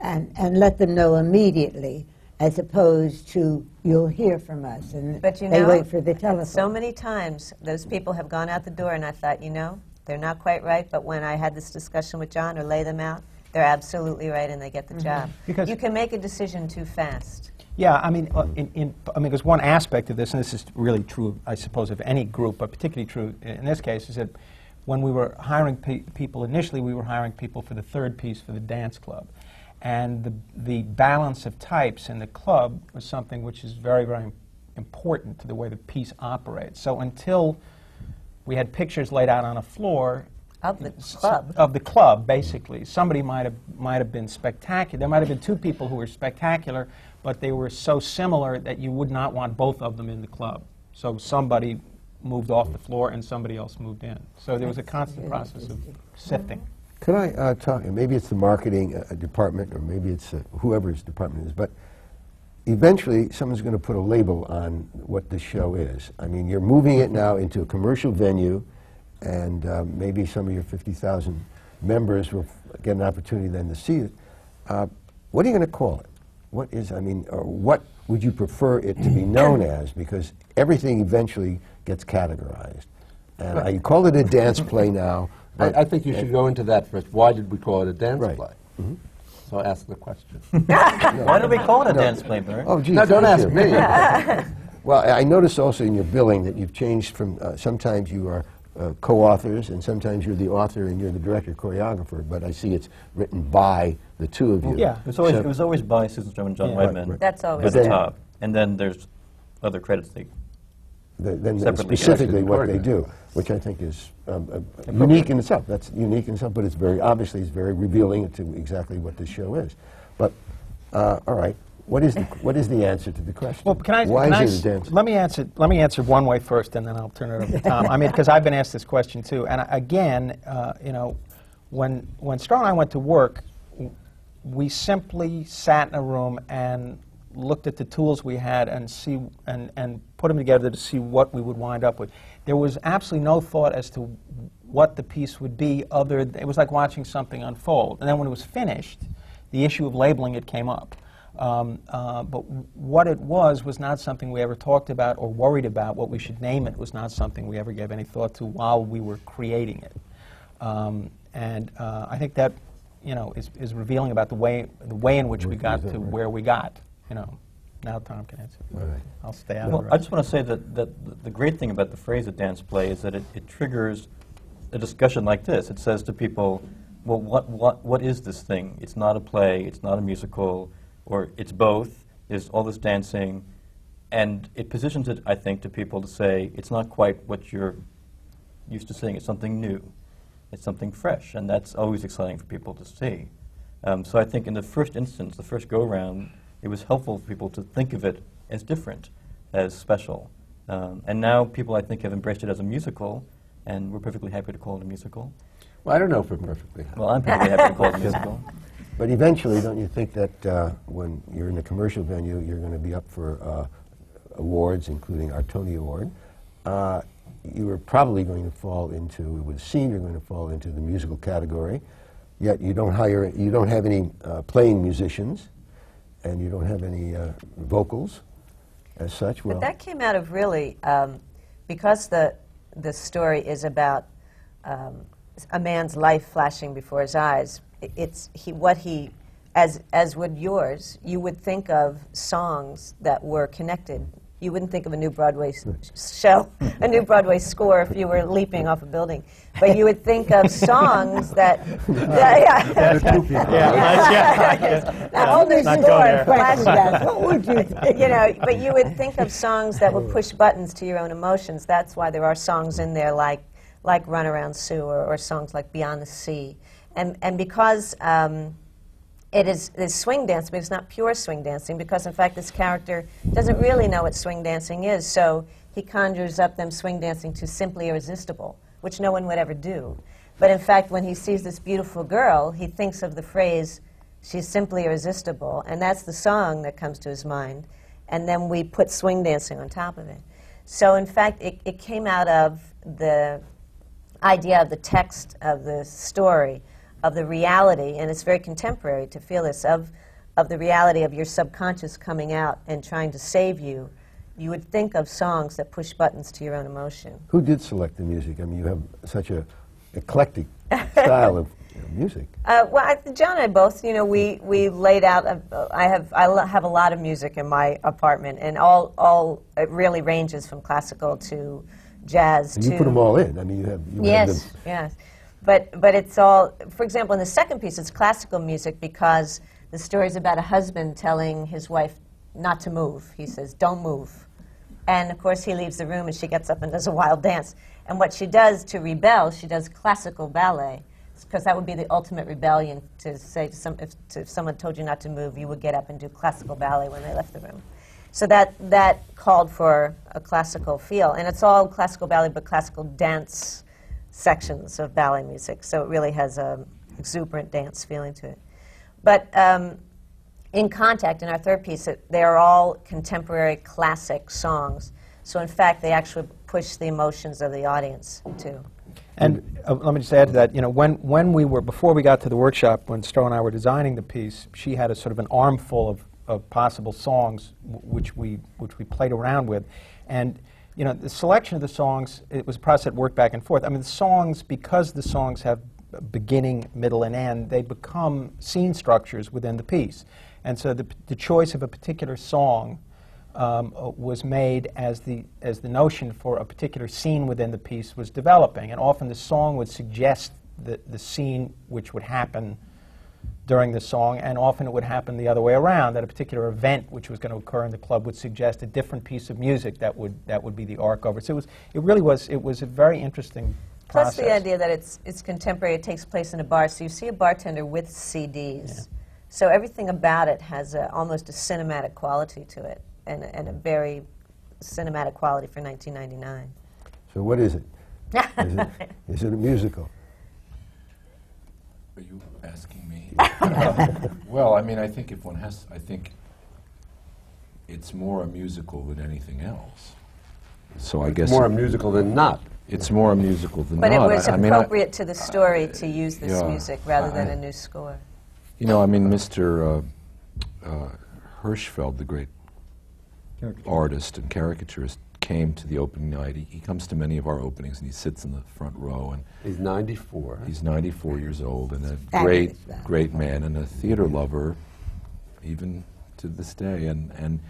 and, and let them know immediately, as opposed to, you'll hear from us, and But you they know, wait for the telephone. So many times, those people have gone out the door, and I thought, you know, they're not quite right. But when I had this discussion with John or lay them out, they're absolutely right, and they get the job. Because- you can make a decision too fast. Yeah, I mean, uh, in, in, I mean, there's one aspect of this, and this is really true, I suppose, of any group, but particularly true in this case, is that when we were hiring pe- people initially, we were hiring people for the third piece for the dance club, and the the balance of types in the club was something which is very, very important to the way the piece operates. So until we had pictures laid out on a floor Of the club. of the club, basically. Somebody might have might have been spectacular. There might have been two people who were spectacular, but they were so similar that you would not want both of them in the club. So somebody moved off the floor and somebody else moved in. So there was a constant process of sifting. Could I uh, talk, maybe it's the marketing uh, department, or maybe it's uh, whoever's department is. but eventually someone's going to put a label on what this show is. I mean, you're moving it now into a commercial venue, and uh, maybe some of your 50,000 members will get an opportunity then to see it. Uh, what are you going to call it? What is, I mean, or what would you prefer it to be known as? Because everything eventually gets categorized. And I call it a dance play now. I, I think you should go into that first. Why did we call it a dance Right. play? So ask the question. <laughs> why do we call it a dance play, Bert? Oh, gee, no, don't ask you. me. <laughs> <laughs> Well, I I noticed also in your billing that you've changed from, uh, sometimes you are uh, co-authors, and sometimes you're the author and you're the director choreographer, but I see it's written by the two of you. Yeah. It was always, So- it was always by Susan Stroman and John Yeah. Weidman right. That's always at the top. And then there's other credits. They, Th- then Separately specifically what they do, which I think is um, uh, unique in itself. That's unique in itself, but it's very obviously it's very revealing to exactly what this show is. But uh, all right, what is the what is the answer to the question? Well, can I? Why can is s- it a dance? Let me answer. Let me answer one way first, and then I'll turn it over to Tom. <laughs> I mean, because I've been asked this question too, and I- again, uh, you know, when when Star and I went to work, we simply sat in a room and looked at the tools we had and see and and put them together to see what we would wind up with. There was absolutely no thought as to what the piece would be. Other, it was like watching something unfold. And then when it was finished, the issue of labeling it came up. Um, uh, but w- what it was was not something we ever talked about or worried about. What we should name it was not something we ever gave any thought to while we were creating it. Um, and uh, I think that you know is, is revealing about the way the way in which we got to where we got. You know, now Tom can answer. Right. I'll stay out well, I just want to say that, that the great thing about the phrase a dance play is that it, it triggers a discussion like this. It says to people, well, what, what, what is this thing? It's not a play, it's not a musical, or it's both. There's all this dancing. And it positions it, I think, to people to say, it's not quite what you're used to seeing. It's something new. It's something fresh. And that's always exciting for people to see. Um, so I think in the first instance, the first go-round, it was helpful for people to think of it as different, as special. Um, and now people, I think, have embraced it as a musical, and we're perfectly happy to call it a musical. Well, I don't know if we're perfectly happy. Well, I'm perfectly happy to call it a musical. <laughs> But eventually, don't you think that uh, when you're in a commercial venue, you're going to be up for uh, awards, including our Tony Award? Uh, you are probably going to fall into, with scene, you're going to fall into the musical category. Yet you don't hire, you don't have any uh, playing musicians, and you don't have any uh, vocals, as such. Well, But that came out of really um, because the the story is about um, a man's life flashing before his eyes. It's he what he as as would yours. You would think of songs that were connected. You wouldn't think of a new Broadway show, a new Broadway score if you were leaping off a building. But you would think of songs that. <laughs> yeah, yeah. A whole new Not score go there. flashed That's <laughs> what would you <laughs> think? you know, but you would think of songs that would push buttons to your own emotions. That's why there are songs in there like like Run Around Sue or, or songs like Beyond the Sea. And, and because um, it is, is swing dancing, but it's not pure swing dancing because, in fact, this character doesn't really know what swing dancing is. So he conjures up them swing dancing to simply irresistible, which no one would ever do. But in fact, when he sees this beautiful girl, he thinks of the phrase, she's simply irresistible, and that's the song that comes to his mind. And then we put swing dancing on top of it. So, in fact, it, it came out of the idea of the text of the story, of the reality, and it's very contemporary to feel this, of, of the reality of your subconscious coming out and trying to save you. You would think of songs that push buttons to your own emotion. who did select the music? I mean, you have such a eclectic <laughs> style of you know, music. Uh, well, I, John and I both, you know, we, we laid out. A, I have I have a lot of music in my apartment, and all all it really ranges from classical to jazz And to you put them all in. I mean, you have you have Yes, them- yes. But, but it's all, for example, in the second piece, it's classical music because the story is about a husband telling his wife not to move. He says, don't move. And of course, he leaves the room and she gets up and does a wild dance. And what she does to rebel, she does classical ballet. Because that would be the ultimate rebellion to say to, some, if, to if someone told you not to move, you would get up and do classical ballet when they left the room. So that, that called for a classical feel. And it's all classical ballet, but classical dance sections of ballet music. So it really has a exuberant dance feeling to it. But um, in Contact, in our third piece, it, they are all contemporary classic songs. So in fact, they actually push the emotions of the audience too. And uh, let me just add to that. You know, when, when we were before we got to the workshop, when Stro and I were designing the piece, she had a sort of an armful of, of possible songs, which we which we played around with, and you know, the selection of the songs it was a process that worked back and forth. I mean, the songs because the songs have beginning, middle, and end, they become scene structures within the piece, and so the, the choice of a particular song um, uh, was made as the, as the notion for a particular scene within the piece was developing. And often the song would suggest the, the scene which would happen during the song, and often it would happen the other way around, that a particular event which was going to occur in the club would suggest a different piece of music that would, that would be the arc over it. So it, was, it really was, it was a very interesting Plus process. the idea that it's, it's contemporary, it takes place in a bar, so you see a bartender with CDs. So everything about it has a, almost a cinematic quality to it, and, and a very cinematic quality for 1999. So what is it? <laughs> Is it, is it a musical? Are you asking me? <laughs> well, I mean, I think if one has, I think it's more a musical than anything else. So I guess More a musical than not. it's more a musical than But it was I, I mean, I- appropriate to the story to use this yeah, music rather than a new score. you know, I mean, Mr. Uh, uh, Hirschfeld, the great artist and caricaturist, came to the opening night. He, he comes to many of our openings and he sits in the front row and He's 94. He's 94 years old and a Fabulous great, great man and a theater lover, even to this day. And, and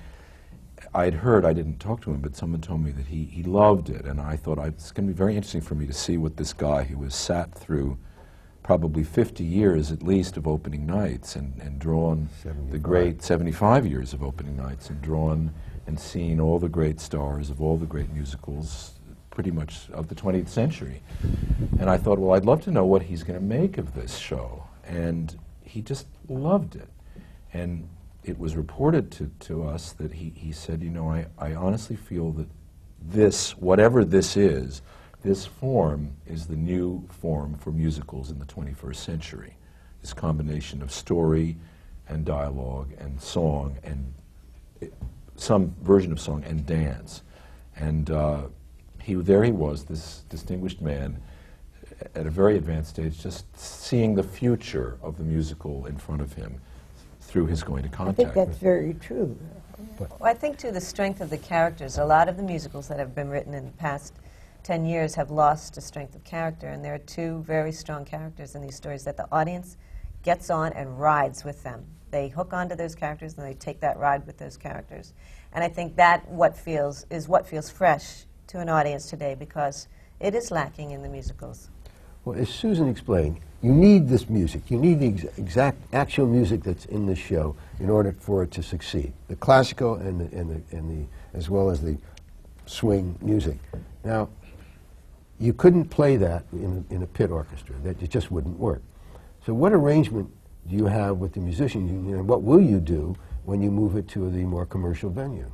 I'd heard, I didn't talk to him, but someone told me that he, he loved it. And I thought I, it's going to be very interesting for me to see what this guy who has sat through probably 50 years at least of opening nights and, and drawn the great 75 years of opening nights and drawn and seen all the great stars of all the great musicals pretty much of the 20th century. And I thought, well, I'd love to know what he's going to make of this show. And he just loved it. And it was reported to, to us that he, he said, you know, I, I honestly feel that this, whatever this is, this form is the new form for musicals in the 21st century. This combination of story and dialogue and song and eh, some version of song and dance. And uh, he, there he was, this distinguished man, at a very advanced stage, just seeing the future of the musical in front of him through his going to contact. I think that's very true. Well, I think, too, the strength of the characters. A lot of the musicals that have been written in the past 10 years have lost a strength of character, and there are two very strong characters in these stories that the audience gets on and rides with them. They hook onto those characters and they take that ride with those characters. And I think that what feels is what feels fresh to an audience today because it is lacking in the musicals. Well, as Susan explained, you need this music. You need the ex- exact actual music that's in the show in order for it to succeed. The classical and the, and the, and the as well as the swing music. Now, you couldn't play that in in a pit orchestra. That it just wouldn't work. So, what arrangement do you have with the musicians union, and what will you do when you move it to the more commercial venue?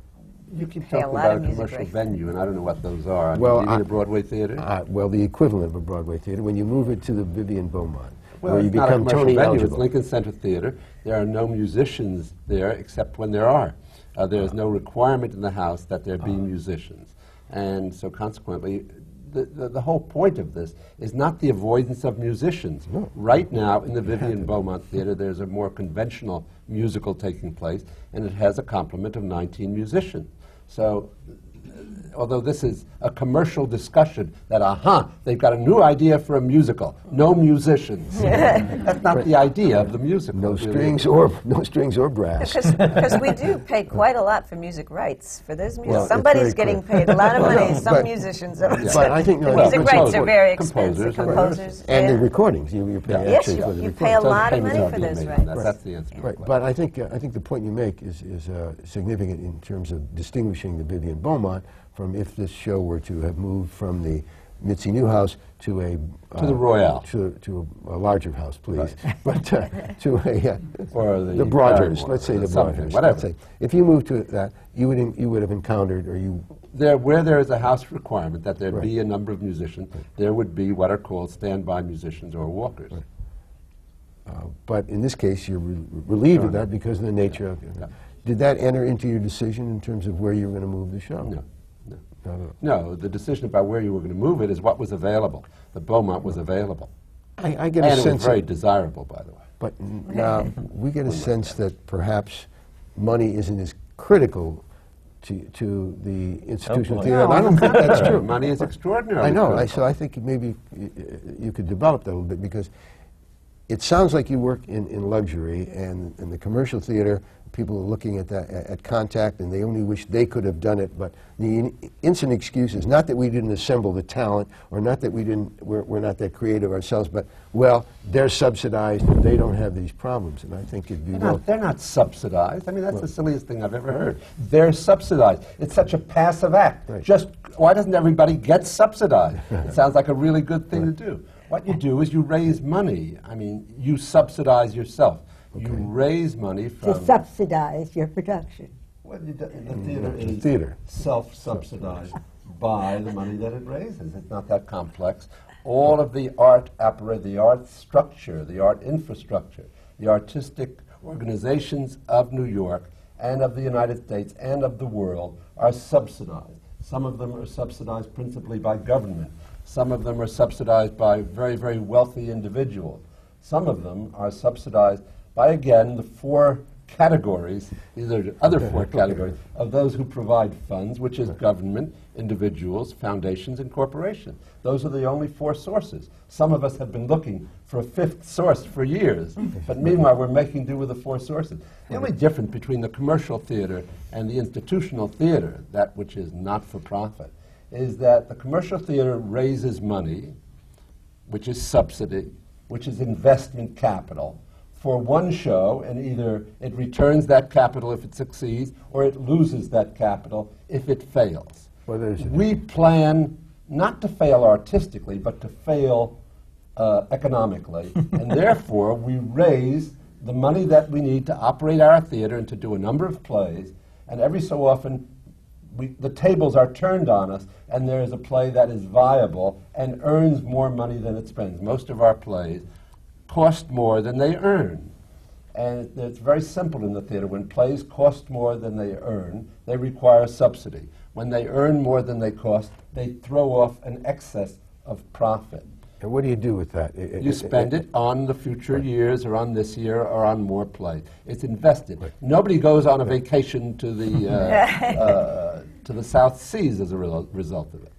You keep Pay a talking about a commercial rates. venue, and I don't know what those are. Well, you mean I- a Broadway theater? Uh, well, the equivalent of a Broadway theater when you move it to the Vivian Beaumont, well, where you not become commercial Tony venue. eligible. It's Lincoln Center Theater. There are no musicians there except when there are. Uh, there is no requirement in the house that there be Uh-huh. musicians, and so consequently. The, the, the whole point of this is not the avoidance of musicians. No. Right now, in the Vivian Beaumont Theater, there's a more conventional musical taking place, and it has a complement of 19 musicians. So, although this is a commercial discussion that, aha, they've got a new idea for a musical, no musicians. <laughs> That's not the idea of the musical. No really strings or no strings or brass. Because we do pay quite a lot for music rights for those music. Well, Somebody's getting clear. paid a lot of Well, money. no, Some but- musicians. Are But I think no, music that's- rights are very expensive. and- Composers. and the yeah. recordings, you, you pay Yeah. Yes, you- for the you recordings. pay a lot of money for being those rights. and That's, that's the answer. to Right, but I think uh, I think the point you make is is uh, significant in terms of distinguishing the Vivian Beaumont from if this show were to have moved from the Mitzi Newhouse to a To the Royale. to, to a larger house, please, <laughs> but uh, to a uh, <laughs> Or the the. Barrymore Let's say the Rodgers. whatever. Say if you moved to that, you would you would have encountered or you There, where there is a house requirement that there Right. be a number of musicians, there would be what are called standby musicians or walkers. Uh, But in this case, you're re- relieved of that because of the nature of it. Yeah. Did that enter into your decision in terms of where you were going to move the show? No, no. Not at all. No, the decision about where you were going to move it is what was available. The Beaumont was available. I, I get And a it was very desirable, by the way. but now we get a sense that perhaps money isn't as critical to, to the institutional oh, boy. theater. and I don't think that's <laughs> true. Money is extraordinary. I know. I, so I think maybe y- y- you could develop that a little bit because it sounds like you work in, in luxury, and, and the commercial theater people are looking at that, at contact, and they only wish they could have done it, but the in- instant excuse is not that we didn't assemble the talent, or not that we didn't, we're, we're not that creative ourselves, but, well, they're subsidized, and they don't have these problems, and I think it'd be They're well... not, they're not subsidized. I mean, that's the silliest thing I've ever heard. They're subsidized. It's such a passive act. Right. Just why doesn't everybody get subsidized? <laughs> it sounds like a really good thing to do. What you do is you raise money. I mean, you subsidize yourself. You raise money To subsidize your production. Well, you do- the mm, theater the is theater. self-subsidized by the money that it raises. It's not that complex. All of the art apparatus, the art structure, the art infrastructure, the artistic organizations of New York and of the United States and of the world are subsidized. Some of them are subsidized principally by government. Some of them are subsidized by very, very wealthy individuals. Some of them are subsidized by, again, the four categories, these are the other four categories, of those who provide funds, which is government, individuals, foundations, and corporations. Those are the only four sources. Some of us have been looking for a fifth source for years, but meanwhile we're making do with the four sources. The only difference between the commercial theater and the institutional theater, that which is not for profit, is that the commercial theater raises money, which is subsidy, which is investment capital, for one show, and either it returns that capital if it succeeds, or it loses that capital if it fails. Well, we plan not to fail artistically, but to fail uh, economically, <laughs> and therefore we raise the money that we need to operate our theater and to do a number of plays, and every so often we, the tables are turned on us, and there is a play that is viable and earns more money than it spends. Most of our plays cost more than they earn. And it's very simple in the theater. When plays cost more than they earn, they require a subsidy. When they earn more than they cost, they throw off an excess of profit. And what do you do with that? I- I- You spend it on the future years or on this year or on more plays. It's invested. Nobody goes on a vacation to the, uh, <laughs> uh, to the South Seas as a rel- result of it.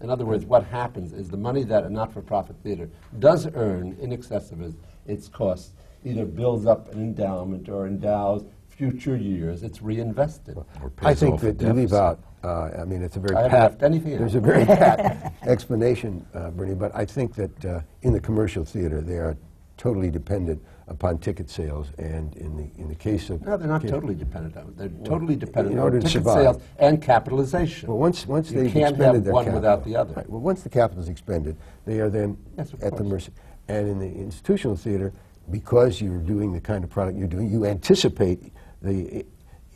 In other words, what happens is the money that a not-for-profit theater does earn in excess of its, its costs either builds up an endowment or endows future years. It's reinvested. I pays think off a that you leave out, uh, I mean, it's a very I pat, left anything there's out. a very <laughs> pat explanation, uh, Bernie, but I think that uh, in the commercial theater, they are totally dependent upon ticket sales, and in the, in the case of... No, they're not totally dependent on it. They're totally dependent in on order to ticket survive. sales and capitalization. Well, once, once You they've can't expended have one capital, without the other. Right, well, once the capital is expended, they are then Yes, at the mercy. And in the institutional theater, because you're doing the kind of product you're doing, you anticipate the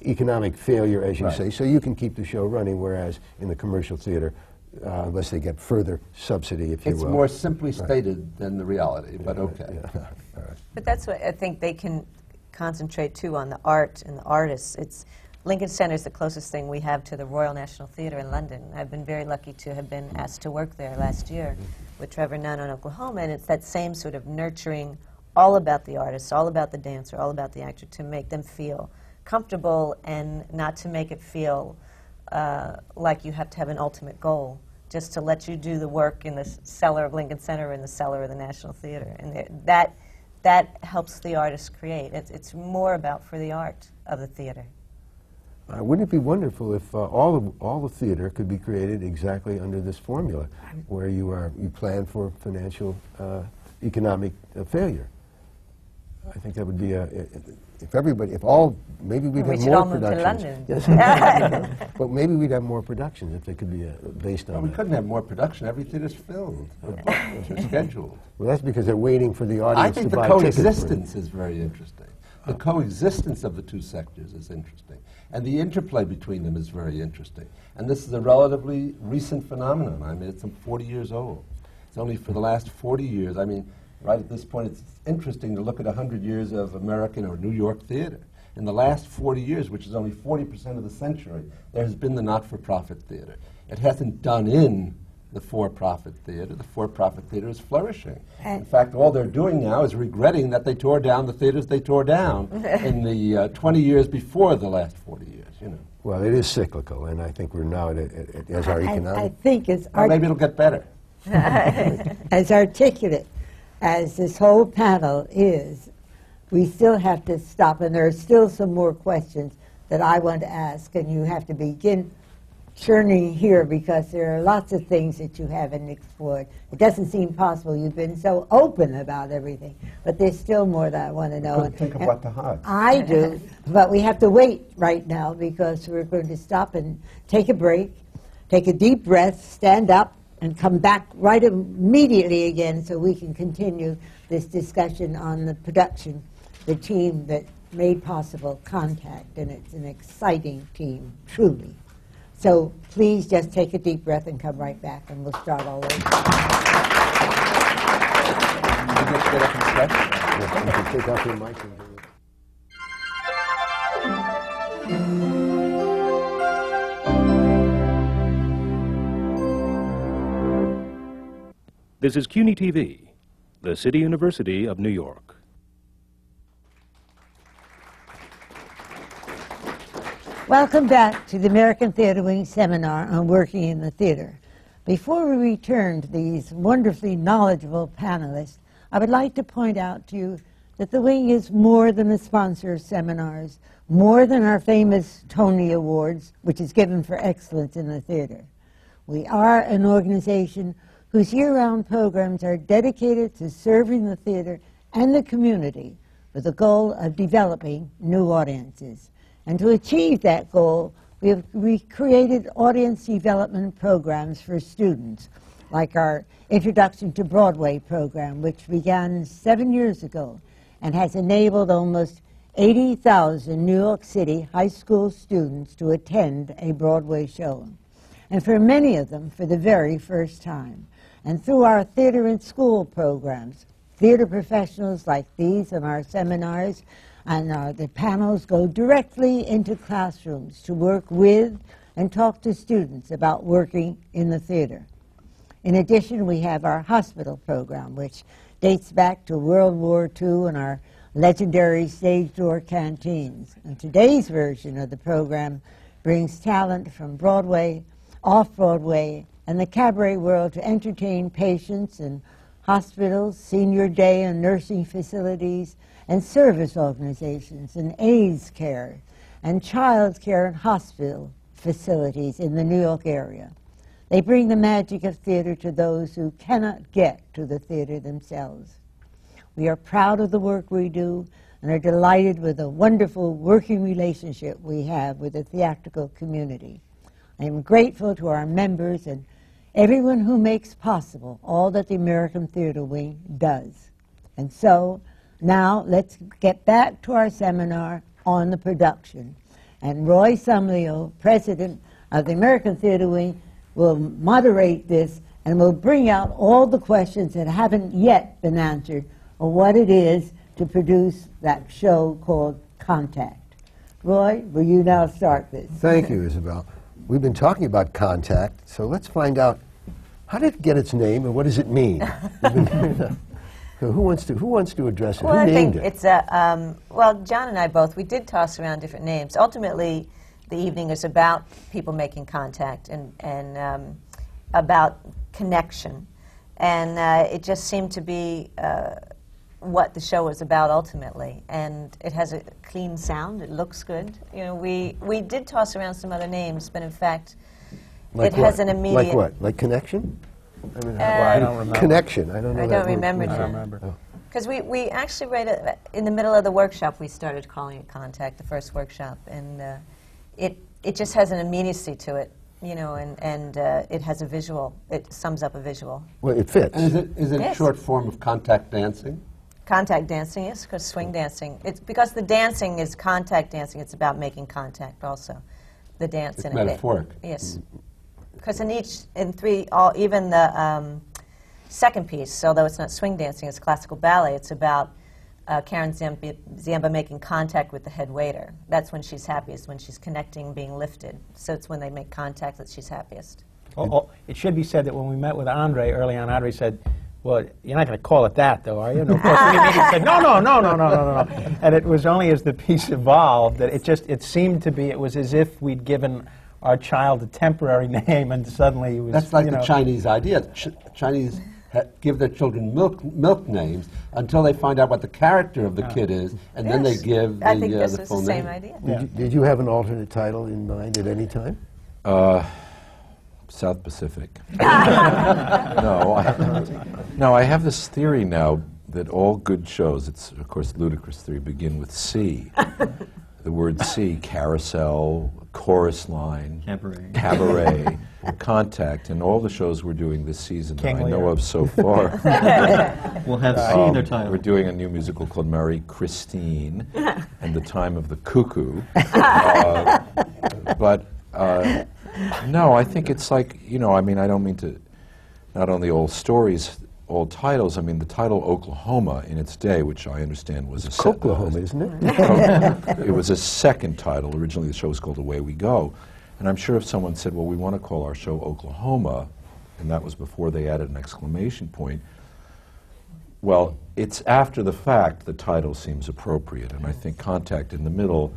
economic failure, as you Right. say, so you can keep the show running, whereas in the commercial theater, uh, unless they get further subsidy, if you It's will. more simply stated than the reality, but okay. <laughs> But that's what I think they can concentrate too on the art and the artists. It's Lincoln Center is the closest thing we have to the Royal National Theatre in London. I've been very lucky to have been asked to work there last year with Trevor Nunn on Oklahoma, and it's that same sort of nurturing, all about the artist, all about the dancer, all about the actor, to make them feel comfortable and not to make it feel uh, like you have to have an ultimate goal. Just to let you do the work in the cellar of Lincoln Center in the cellar of the National Theatre, and that that helps the artist create. It's, it's more about for the art of the theater. Uh, wouldn't it be wonderful if uh, all the all the theater could be created exactly under this formula, where you are you plan for financial, uh, economic uh, failure? I think that would be a, if everybody, if all, maybe we'd We have should more all move to productions. London. <laughs> Yes. <laughs> but maybe we'd have more productions if they could be uh, based Well, on we that. couldn't have more production. Everything is filled. They're <laughs> scheduled. Well, that's because they're waiting for the I audience think to the buy tickets. for it. coexistence is very interesting. The coexistence of the two sectors is interesting. And the interplay between them is very interesting. And this is a relatively recent phenomenon. I mean, it's some 40 years old. It's only for the last 40 years. I mean, right at this point, it's interesting to look at 100 years of American or New York theater. In the last 40 years, which is only 40% of the century, there has been the not-for-profit theater. It hasn't done in the for-profit theater. The for-profit theater is flourishing. In fact, all they're doing now is regretting that they tore down the theaters they tore down <laughs> in the uh, 20 years before the last 40 years, you know. Well, it is cyclical, and I think we're now at, at, at as our I, I think as, Or art- maybe it'll get better. <laughs> as articulate as this whole panel is, we still have to stop, and there are still some more questions that I want to ask, and you have to begin churning here because there are lots of things that you haven't explored. It doesn't seem possible. You've been so open about everything, but there's still more that I want to know. Couldn't think of And what to hide. I do, <laughs> but we have to wait right now because we're going to stop and take a break, take a deep breath, stand up, and come back right immediately again so we can continue this discussion on the production, the team that made possible contact, and it's an exciting team, truly. So please just take a deep breath and come right back, and we'll start all over. You just get up and stretch? Yes, you can take off your mic and do it. This is CUNY TV, the City University of New York. Welcome back to the American Theatre Wing seminar on working in the theater. Before we return to these wonderfully knowledgeable panelists, I would like to point out to you that the Wing is more than a sponsor of seminars, more than our famous Tony Awards, which is given for excellence in the theater. We are an organization whose year-round programs are dedicated to serving the theater and the community with the goal of developing new audiences. And to achieve that goal, we have we created audience development programs for students, like our Introduction to Broadway program, which began seven years ago and has enabled almost 80,000 New York City high school students to attend a Broadway show. And for many of them, for the very first time. And through our theater and school programs, theater professionals like these in our seminars and uh, the panels go directly into classrooms to work with and talk to students about working in the theater. In addition, we have our hospital program, which dates back to World War II and our legendary stage door canteens. And today's version of the program brings talent from Broadway, off Broadway, and the cabaret world to entertain patients in hospitals, senior day and nursing facilities, and service organizations, and AIDS care, and child care and hospital facilities in the New York area. They bring the magic of theater to those who cannot get to the theater themselves. We are proud of the work we do and are delighted with the wonderful working relationship we have with the theatrical community. I am grateful to our members and everyone who makes possible all that the American Theater Wing does. And so, now let's get back to our seminar on the production. And Roy Somlyo, president of the American Theater Wing, will moderate this and will bring out all the questions that haven't yet been answered on what it is to produce that show called Contact. Roy, will you now start this? Thank you, Isabel. We've been talking about contact, so let's find out how did it get its name and what does it mean? <laughs> So who wants to who wants to address it? Well, who I named think it? it's a, um, well, John and I both, we did toss around different names. Ultimately, the evening is about people making contact and, and um, about connection. And uh, it just seemed to be uh, what the show was about ultimately. And it has a clean sound, it looks good. You know, we, we did toss around some other names, but in fact, like it has an immediate. Like what? Like connection? I mean, Well, I don't remember. connection. I don't know. I don't word. remember, I don't remember. Because we, we actually right at, in the middle of the workshop, we started calling it contact, the first workshop, and uh, it it just has an immediacy to it, you know, and and uh, it has a visual. It sums up a visual. Well, it fits. And is it, is it a short form of contact dancing? Contact dancing, yes, because swing dancing. It's because the dancing is contact dancing. It's about making contact also. The dance It's in it. metaphoric. Yes, because in each in three, all even the um, second piece, although it's not swing dancing, it's classical ballet. It's about uh, Karen Ziemba, Ziemba making contact with the head waiter. That's when she's happiest, when she's connecting, being lifted. So it's when they make contact that she's happiest. Oh, oh, it should be said that when we met with Andre early on, Andre said, "Well, you're not going to call it that, though, are you?" Immediately said, "No, no, no, no, no, no, no." no." And it was only as the piece evolved that it just it seemed to be it was as if we'd given our child a temporary <laughs> name, and suddenly it was. That's like you the know, Chinese idea. Ch- Chinese ha- give their children milk milk names until they find out what the character of the kid is, and then they give the, I think uh, this the is full the same name. idea. Did, you, did you have an alternate title in mind at any time? Uh, South Pacific. <laughs> no, I, no, I have this theory now that all good shows, it's of course ludicrous theory, begin with C. the word C, carousel, chorus line, Cabaret. cabaret, <laughs> contact, and all the shows we're doing this season that I know of so far. <laughs> We'll have C in their Um, title. We're doing a new musical called Marie Christine <laughs> and the Time of the Cuckoo. Uh, but uh, no, I think it's like, you know, I mean, I don't mean to, not only old stories, old titles, I mean, the title Oklahoma in its day, which I understand was a se- Oklahoma, isn't it? <laughs> it was a second title. Originally, the show was called Away We Go. And I'm sure if someone said, well, we want to call our show Oklahoma, and that was before they added an exclamation point, well, it's after the fact the title seems appropriate. And I think Contact in the middle,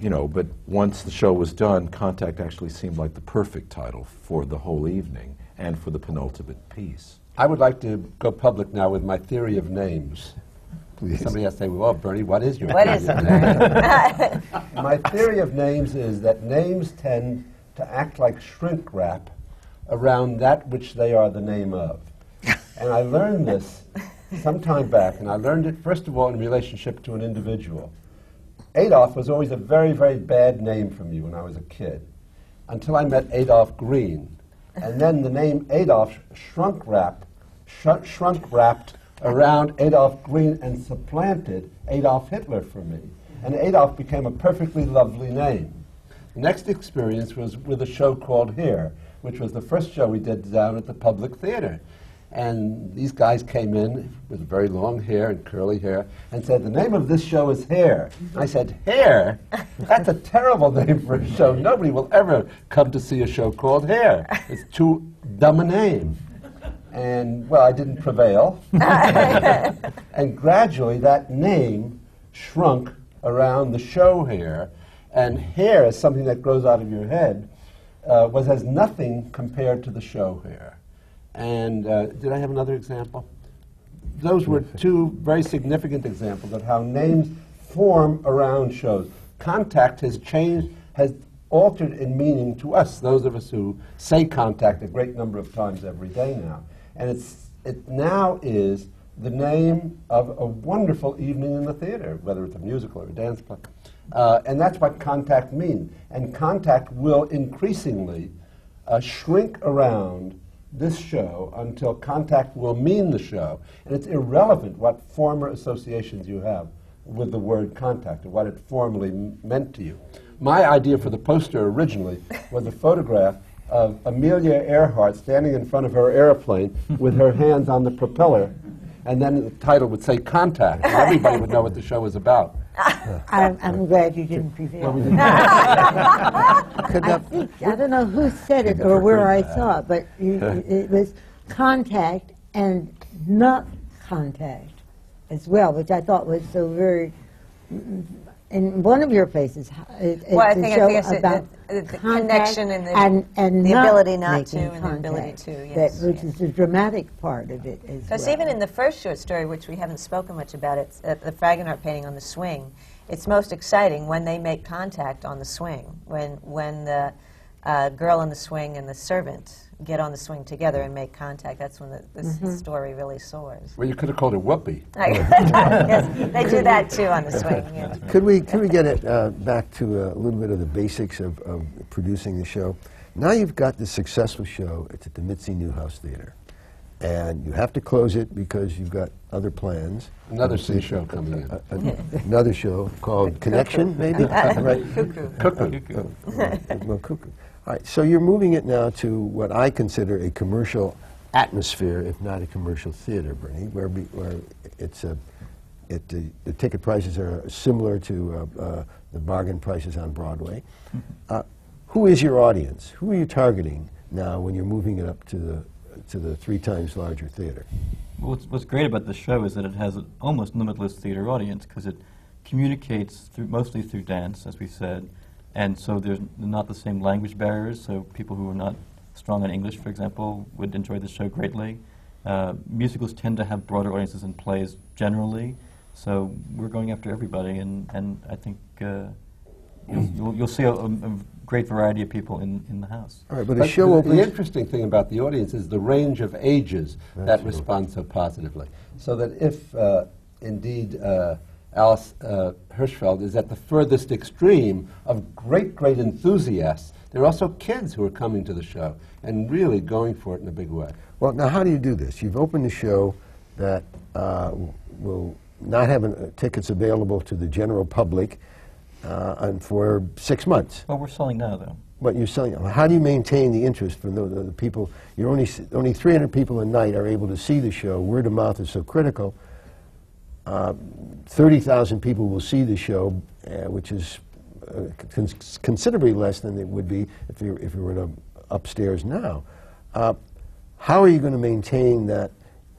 you know, but once the show was done, Contact actually seemed like the perfect title for the whole evening and for the penultimate piece. I would like to go public now with my theory of names. Please. Somebody has to say, well, Bernie, what is your What theory is of names?" <laughs> My theory of names is that names tend to act like shrink wrap around that which they are the name of. And I learned this some time back, and I learned it, first of all, in relationship to an individual. Adolf was always a very, very bad name for me when I was a kid, until I met Adolf Green. And then the name Adolf shrunk wrapped, sh- shrunk wrapped around Adolf Green and supplanted Adolf Hitler for me. And Adolf became a perfectly lovely name. The next experience was with a show called Here, which was the first show we did down at the Public Theater. And these guys came in with very long hair and curly hair and said, The name of this show is Hair. I said, Hair? That's a terrible name for a show. Nobody will ever come to see a show called Hair. It's too dumb a name. And, well, I didn't prevail. <laughs> and gradually that name shrunk around the show hair. And hair is something that grows out of your head, uh, was as nothing compared to the show hair. And uh, did I have another example? Those were two very significant examples of how names form around shows. Contact has changed, has altered in meaning to us, those of us who say contact a great number of times every day now. And it's, it now is the name of a wonderful evening in the theater, whether it's a musical or a dance play. Uh, and that's what contact means. And contact will increasingly uh, shrink around this show until contact will mean the show. And it's irrelevant what former associations you have with the word contact or what it formerly meant to you. My idea for the poster originally was a photograph of Amelia Earhart standing in front of her airplane with her hands on the propeller, and then the title would say contact, and everybody would know what the show was about. I'm, I'm glad you didn't prevail. <laughs> Could I think, I don't know uh, who said it or where I saw it, but you, <laughs> it was contact and not contact as well, which I thought was so very. In one of your places, it, Well, I it's a think- I think it's the- about the- the connection and the- and, and the ability not to and the ability to, that- yes, which yes. is the dramatic part of it as Because well. even in the first short story, which we haven't spoken much about, it's uh, the Fragonard painting on the swing. It's most exciting when they make contact on the swing, when when the uh, girl on the swing and the servant get on the swing together and make contact. That's when the, this Mm-hmm. story really soars. Well, you could have called it Whoopi. <laughs> yes, they do that too on the swing. Yeah. <laughs> could we could we get it uh, back to uh, a little bit of the basics of, of producing the show? Now you've got this successful show. It's at the Mitzi Newhouse Theater, and you have to close it because you've got other plans. Another C show coming in. Uh, uh, another show called <laughs> Connection, maybe. right. Cuckoo. Cuckoo. Well, cuckoo. All right, so you're moving it now to what I consider a commercial atmosphere, if not a commercial theater, Bernie, where, we, where it's a, it, the, the ticket prices are similar to uh, uh, the bargain prices on Broadway. Uh, who is your audience? Who are you targeting now when you're moving it up to the, to the three times larger theater? Well, What's, what's great about the show is that it has an almost limitless theater audience because it communicates through, mostly through dance, as we said, and so there's not the same language barriers. So people who are not strong in English, for example, would enjoy the show greatly. Uh, musicals tend to have broader audiences than plays generally, so we're going after everybody, and, and I think uh, you'll, you'll, you'll see a, a, a great variety of people in, in the house. All right, but a But show the, opens. the interesting thing about the audience is the range of ages that respond so positively. So that if uh, indeed uh, Alice uh, Hirschfeld is at the furthest extreme of great, great enthusiasts, there are also kids who are coming to the show and really going for it in a big way. Well, now how do you do this? You've opened a show that uh, will not have an, uh, tickets available to the general public uh, and for six months. Well, we're selling now, though. But you're selling. How do you maintain the interest from the, the, the people? You're only only 300 people a night are able to see the show. Word of mouth is so critical. Uh, 30,000 people will see the show, uh, which is uh, con- considerably less than it would be if you if you were in a upstairs now. Uh, how are you going to maintain that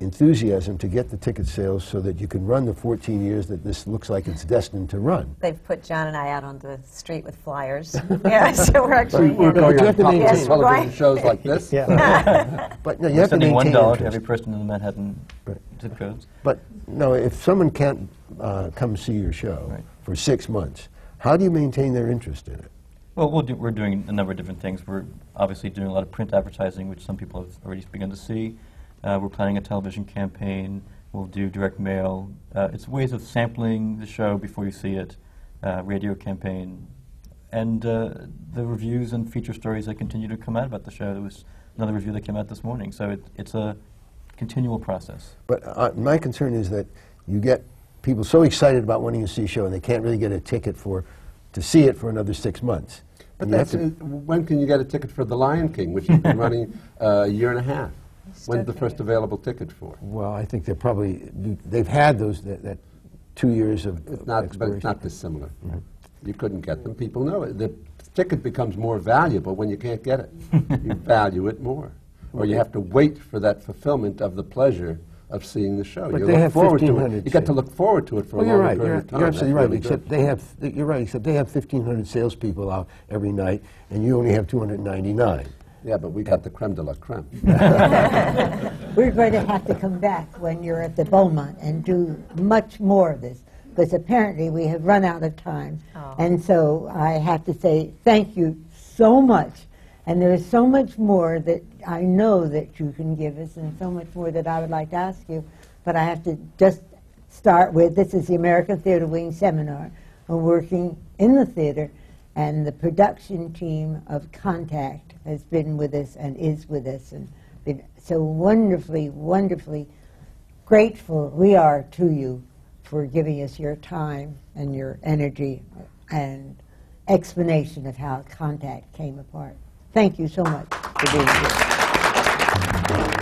enthusiasm to get the ticket sales so that you can run the 14 years that this looks like it's destined to run? They've put John and I out on the street with flyers. <laughs> yeah, so we're actually. We're Yeah, going but you on have to top of maintain- television Yes, shows like this. <laughs> Yeah. <laughs> But no, you We're have to sending one maintain dollar to every person in the Manhattan Right. zip codes. But no, if someone can't uh, come see your show Right. for six months, how do you maintain their interest in it? Well, we'll do, we're doing a number of different things. We're obviously doing a lot of print advertising, which some people have already begun to see. Uh, we're planning a television campaign. We'll do direct mail. Uh, it's ways of sampling the show before you see it, uh, radio campaign, and uh, the reviews and feature stories that continue to come out about the show. There was another review that came out this morning, so it, it's a continual process. But uh, my concern is that you get people so excited about wanting to see a show and they can't really get a ticket for to see it for another six months. But And you have that's, uh, when can you get a ticket for The Lion King, which you've been <laughs> running uh, a year and a half? When's the first available ticket for? well, I think they're probably they've had those that, that two years of It's not, but it's not dissimilar. You couldn't get them. People know it. The ticket becomes more valuable when you can't get it. you <laughs> value it more, or you have to wait for that fulfillment of the pleasure of seeing the show. But you they look have forward to it. 1,500 You get to look forward to it for Well, a you're longer right. period You're, of time. you're absolutely That's right. really Except good. they have you're right. Except they have 1,500 salespeople out every night, and you only have 299. Yeah, but we got the creme de la creme. <laughs> We're going to have to come back when you're at the Beaumont and do much more of this, because apparently we have run out of time. Oh. And so I have to say thank you so much. And there is so much more that I know that you can give us, and so much more that I would like to ask you. But I have to just start with this is the American Theater Wing Seminar on working in the theater, and the production team of Contact has been with us and is with us, and been so wonderfully, wonderfully grateful we are to you for giving us your time and your energy and explanation of how Contact came apart. Thank you so much for being here.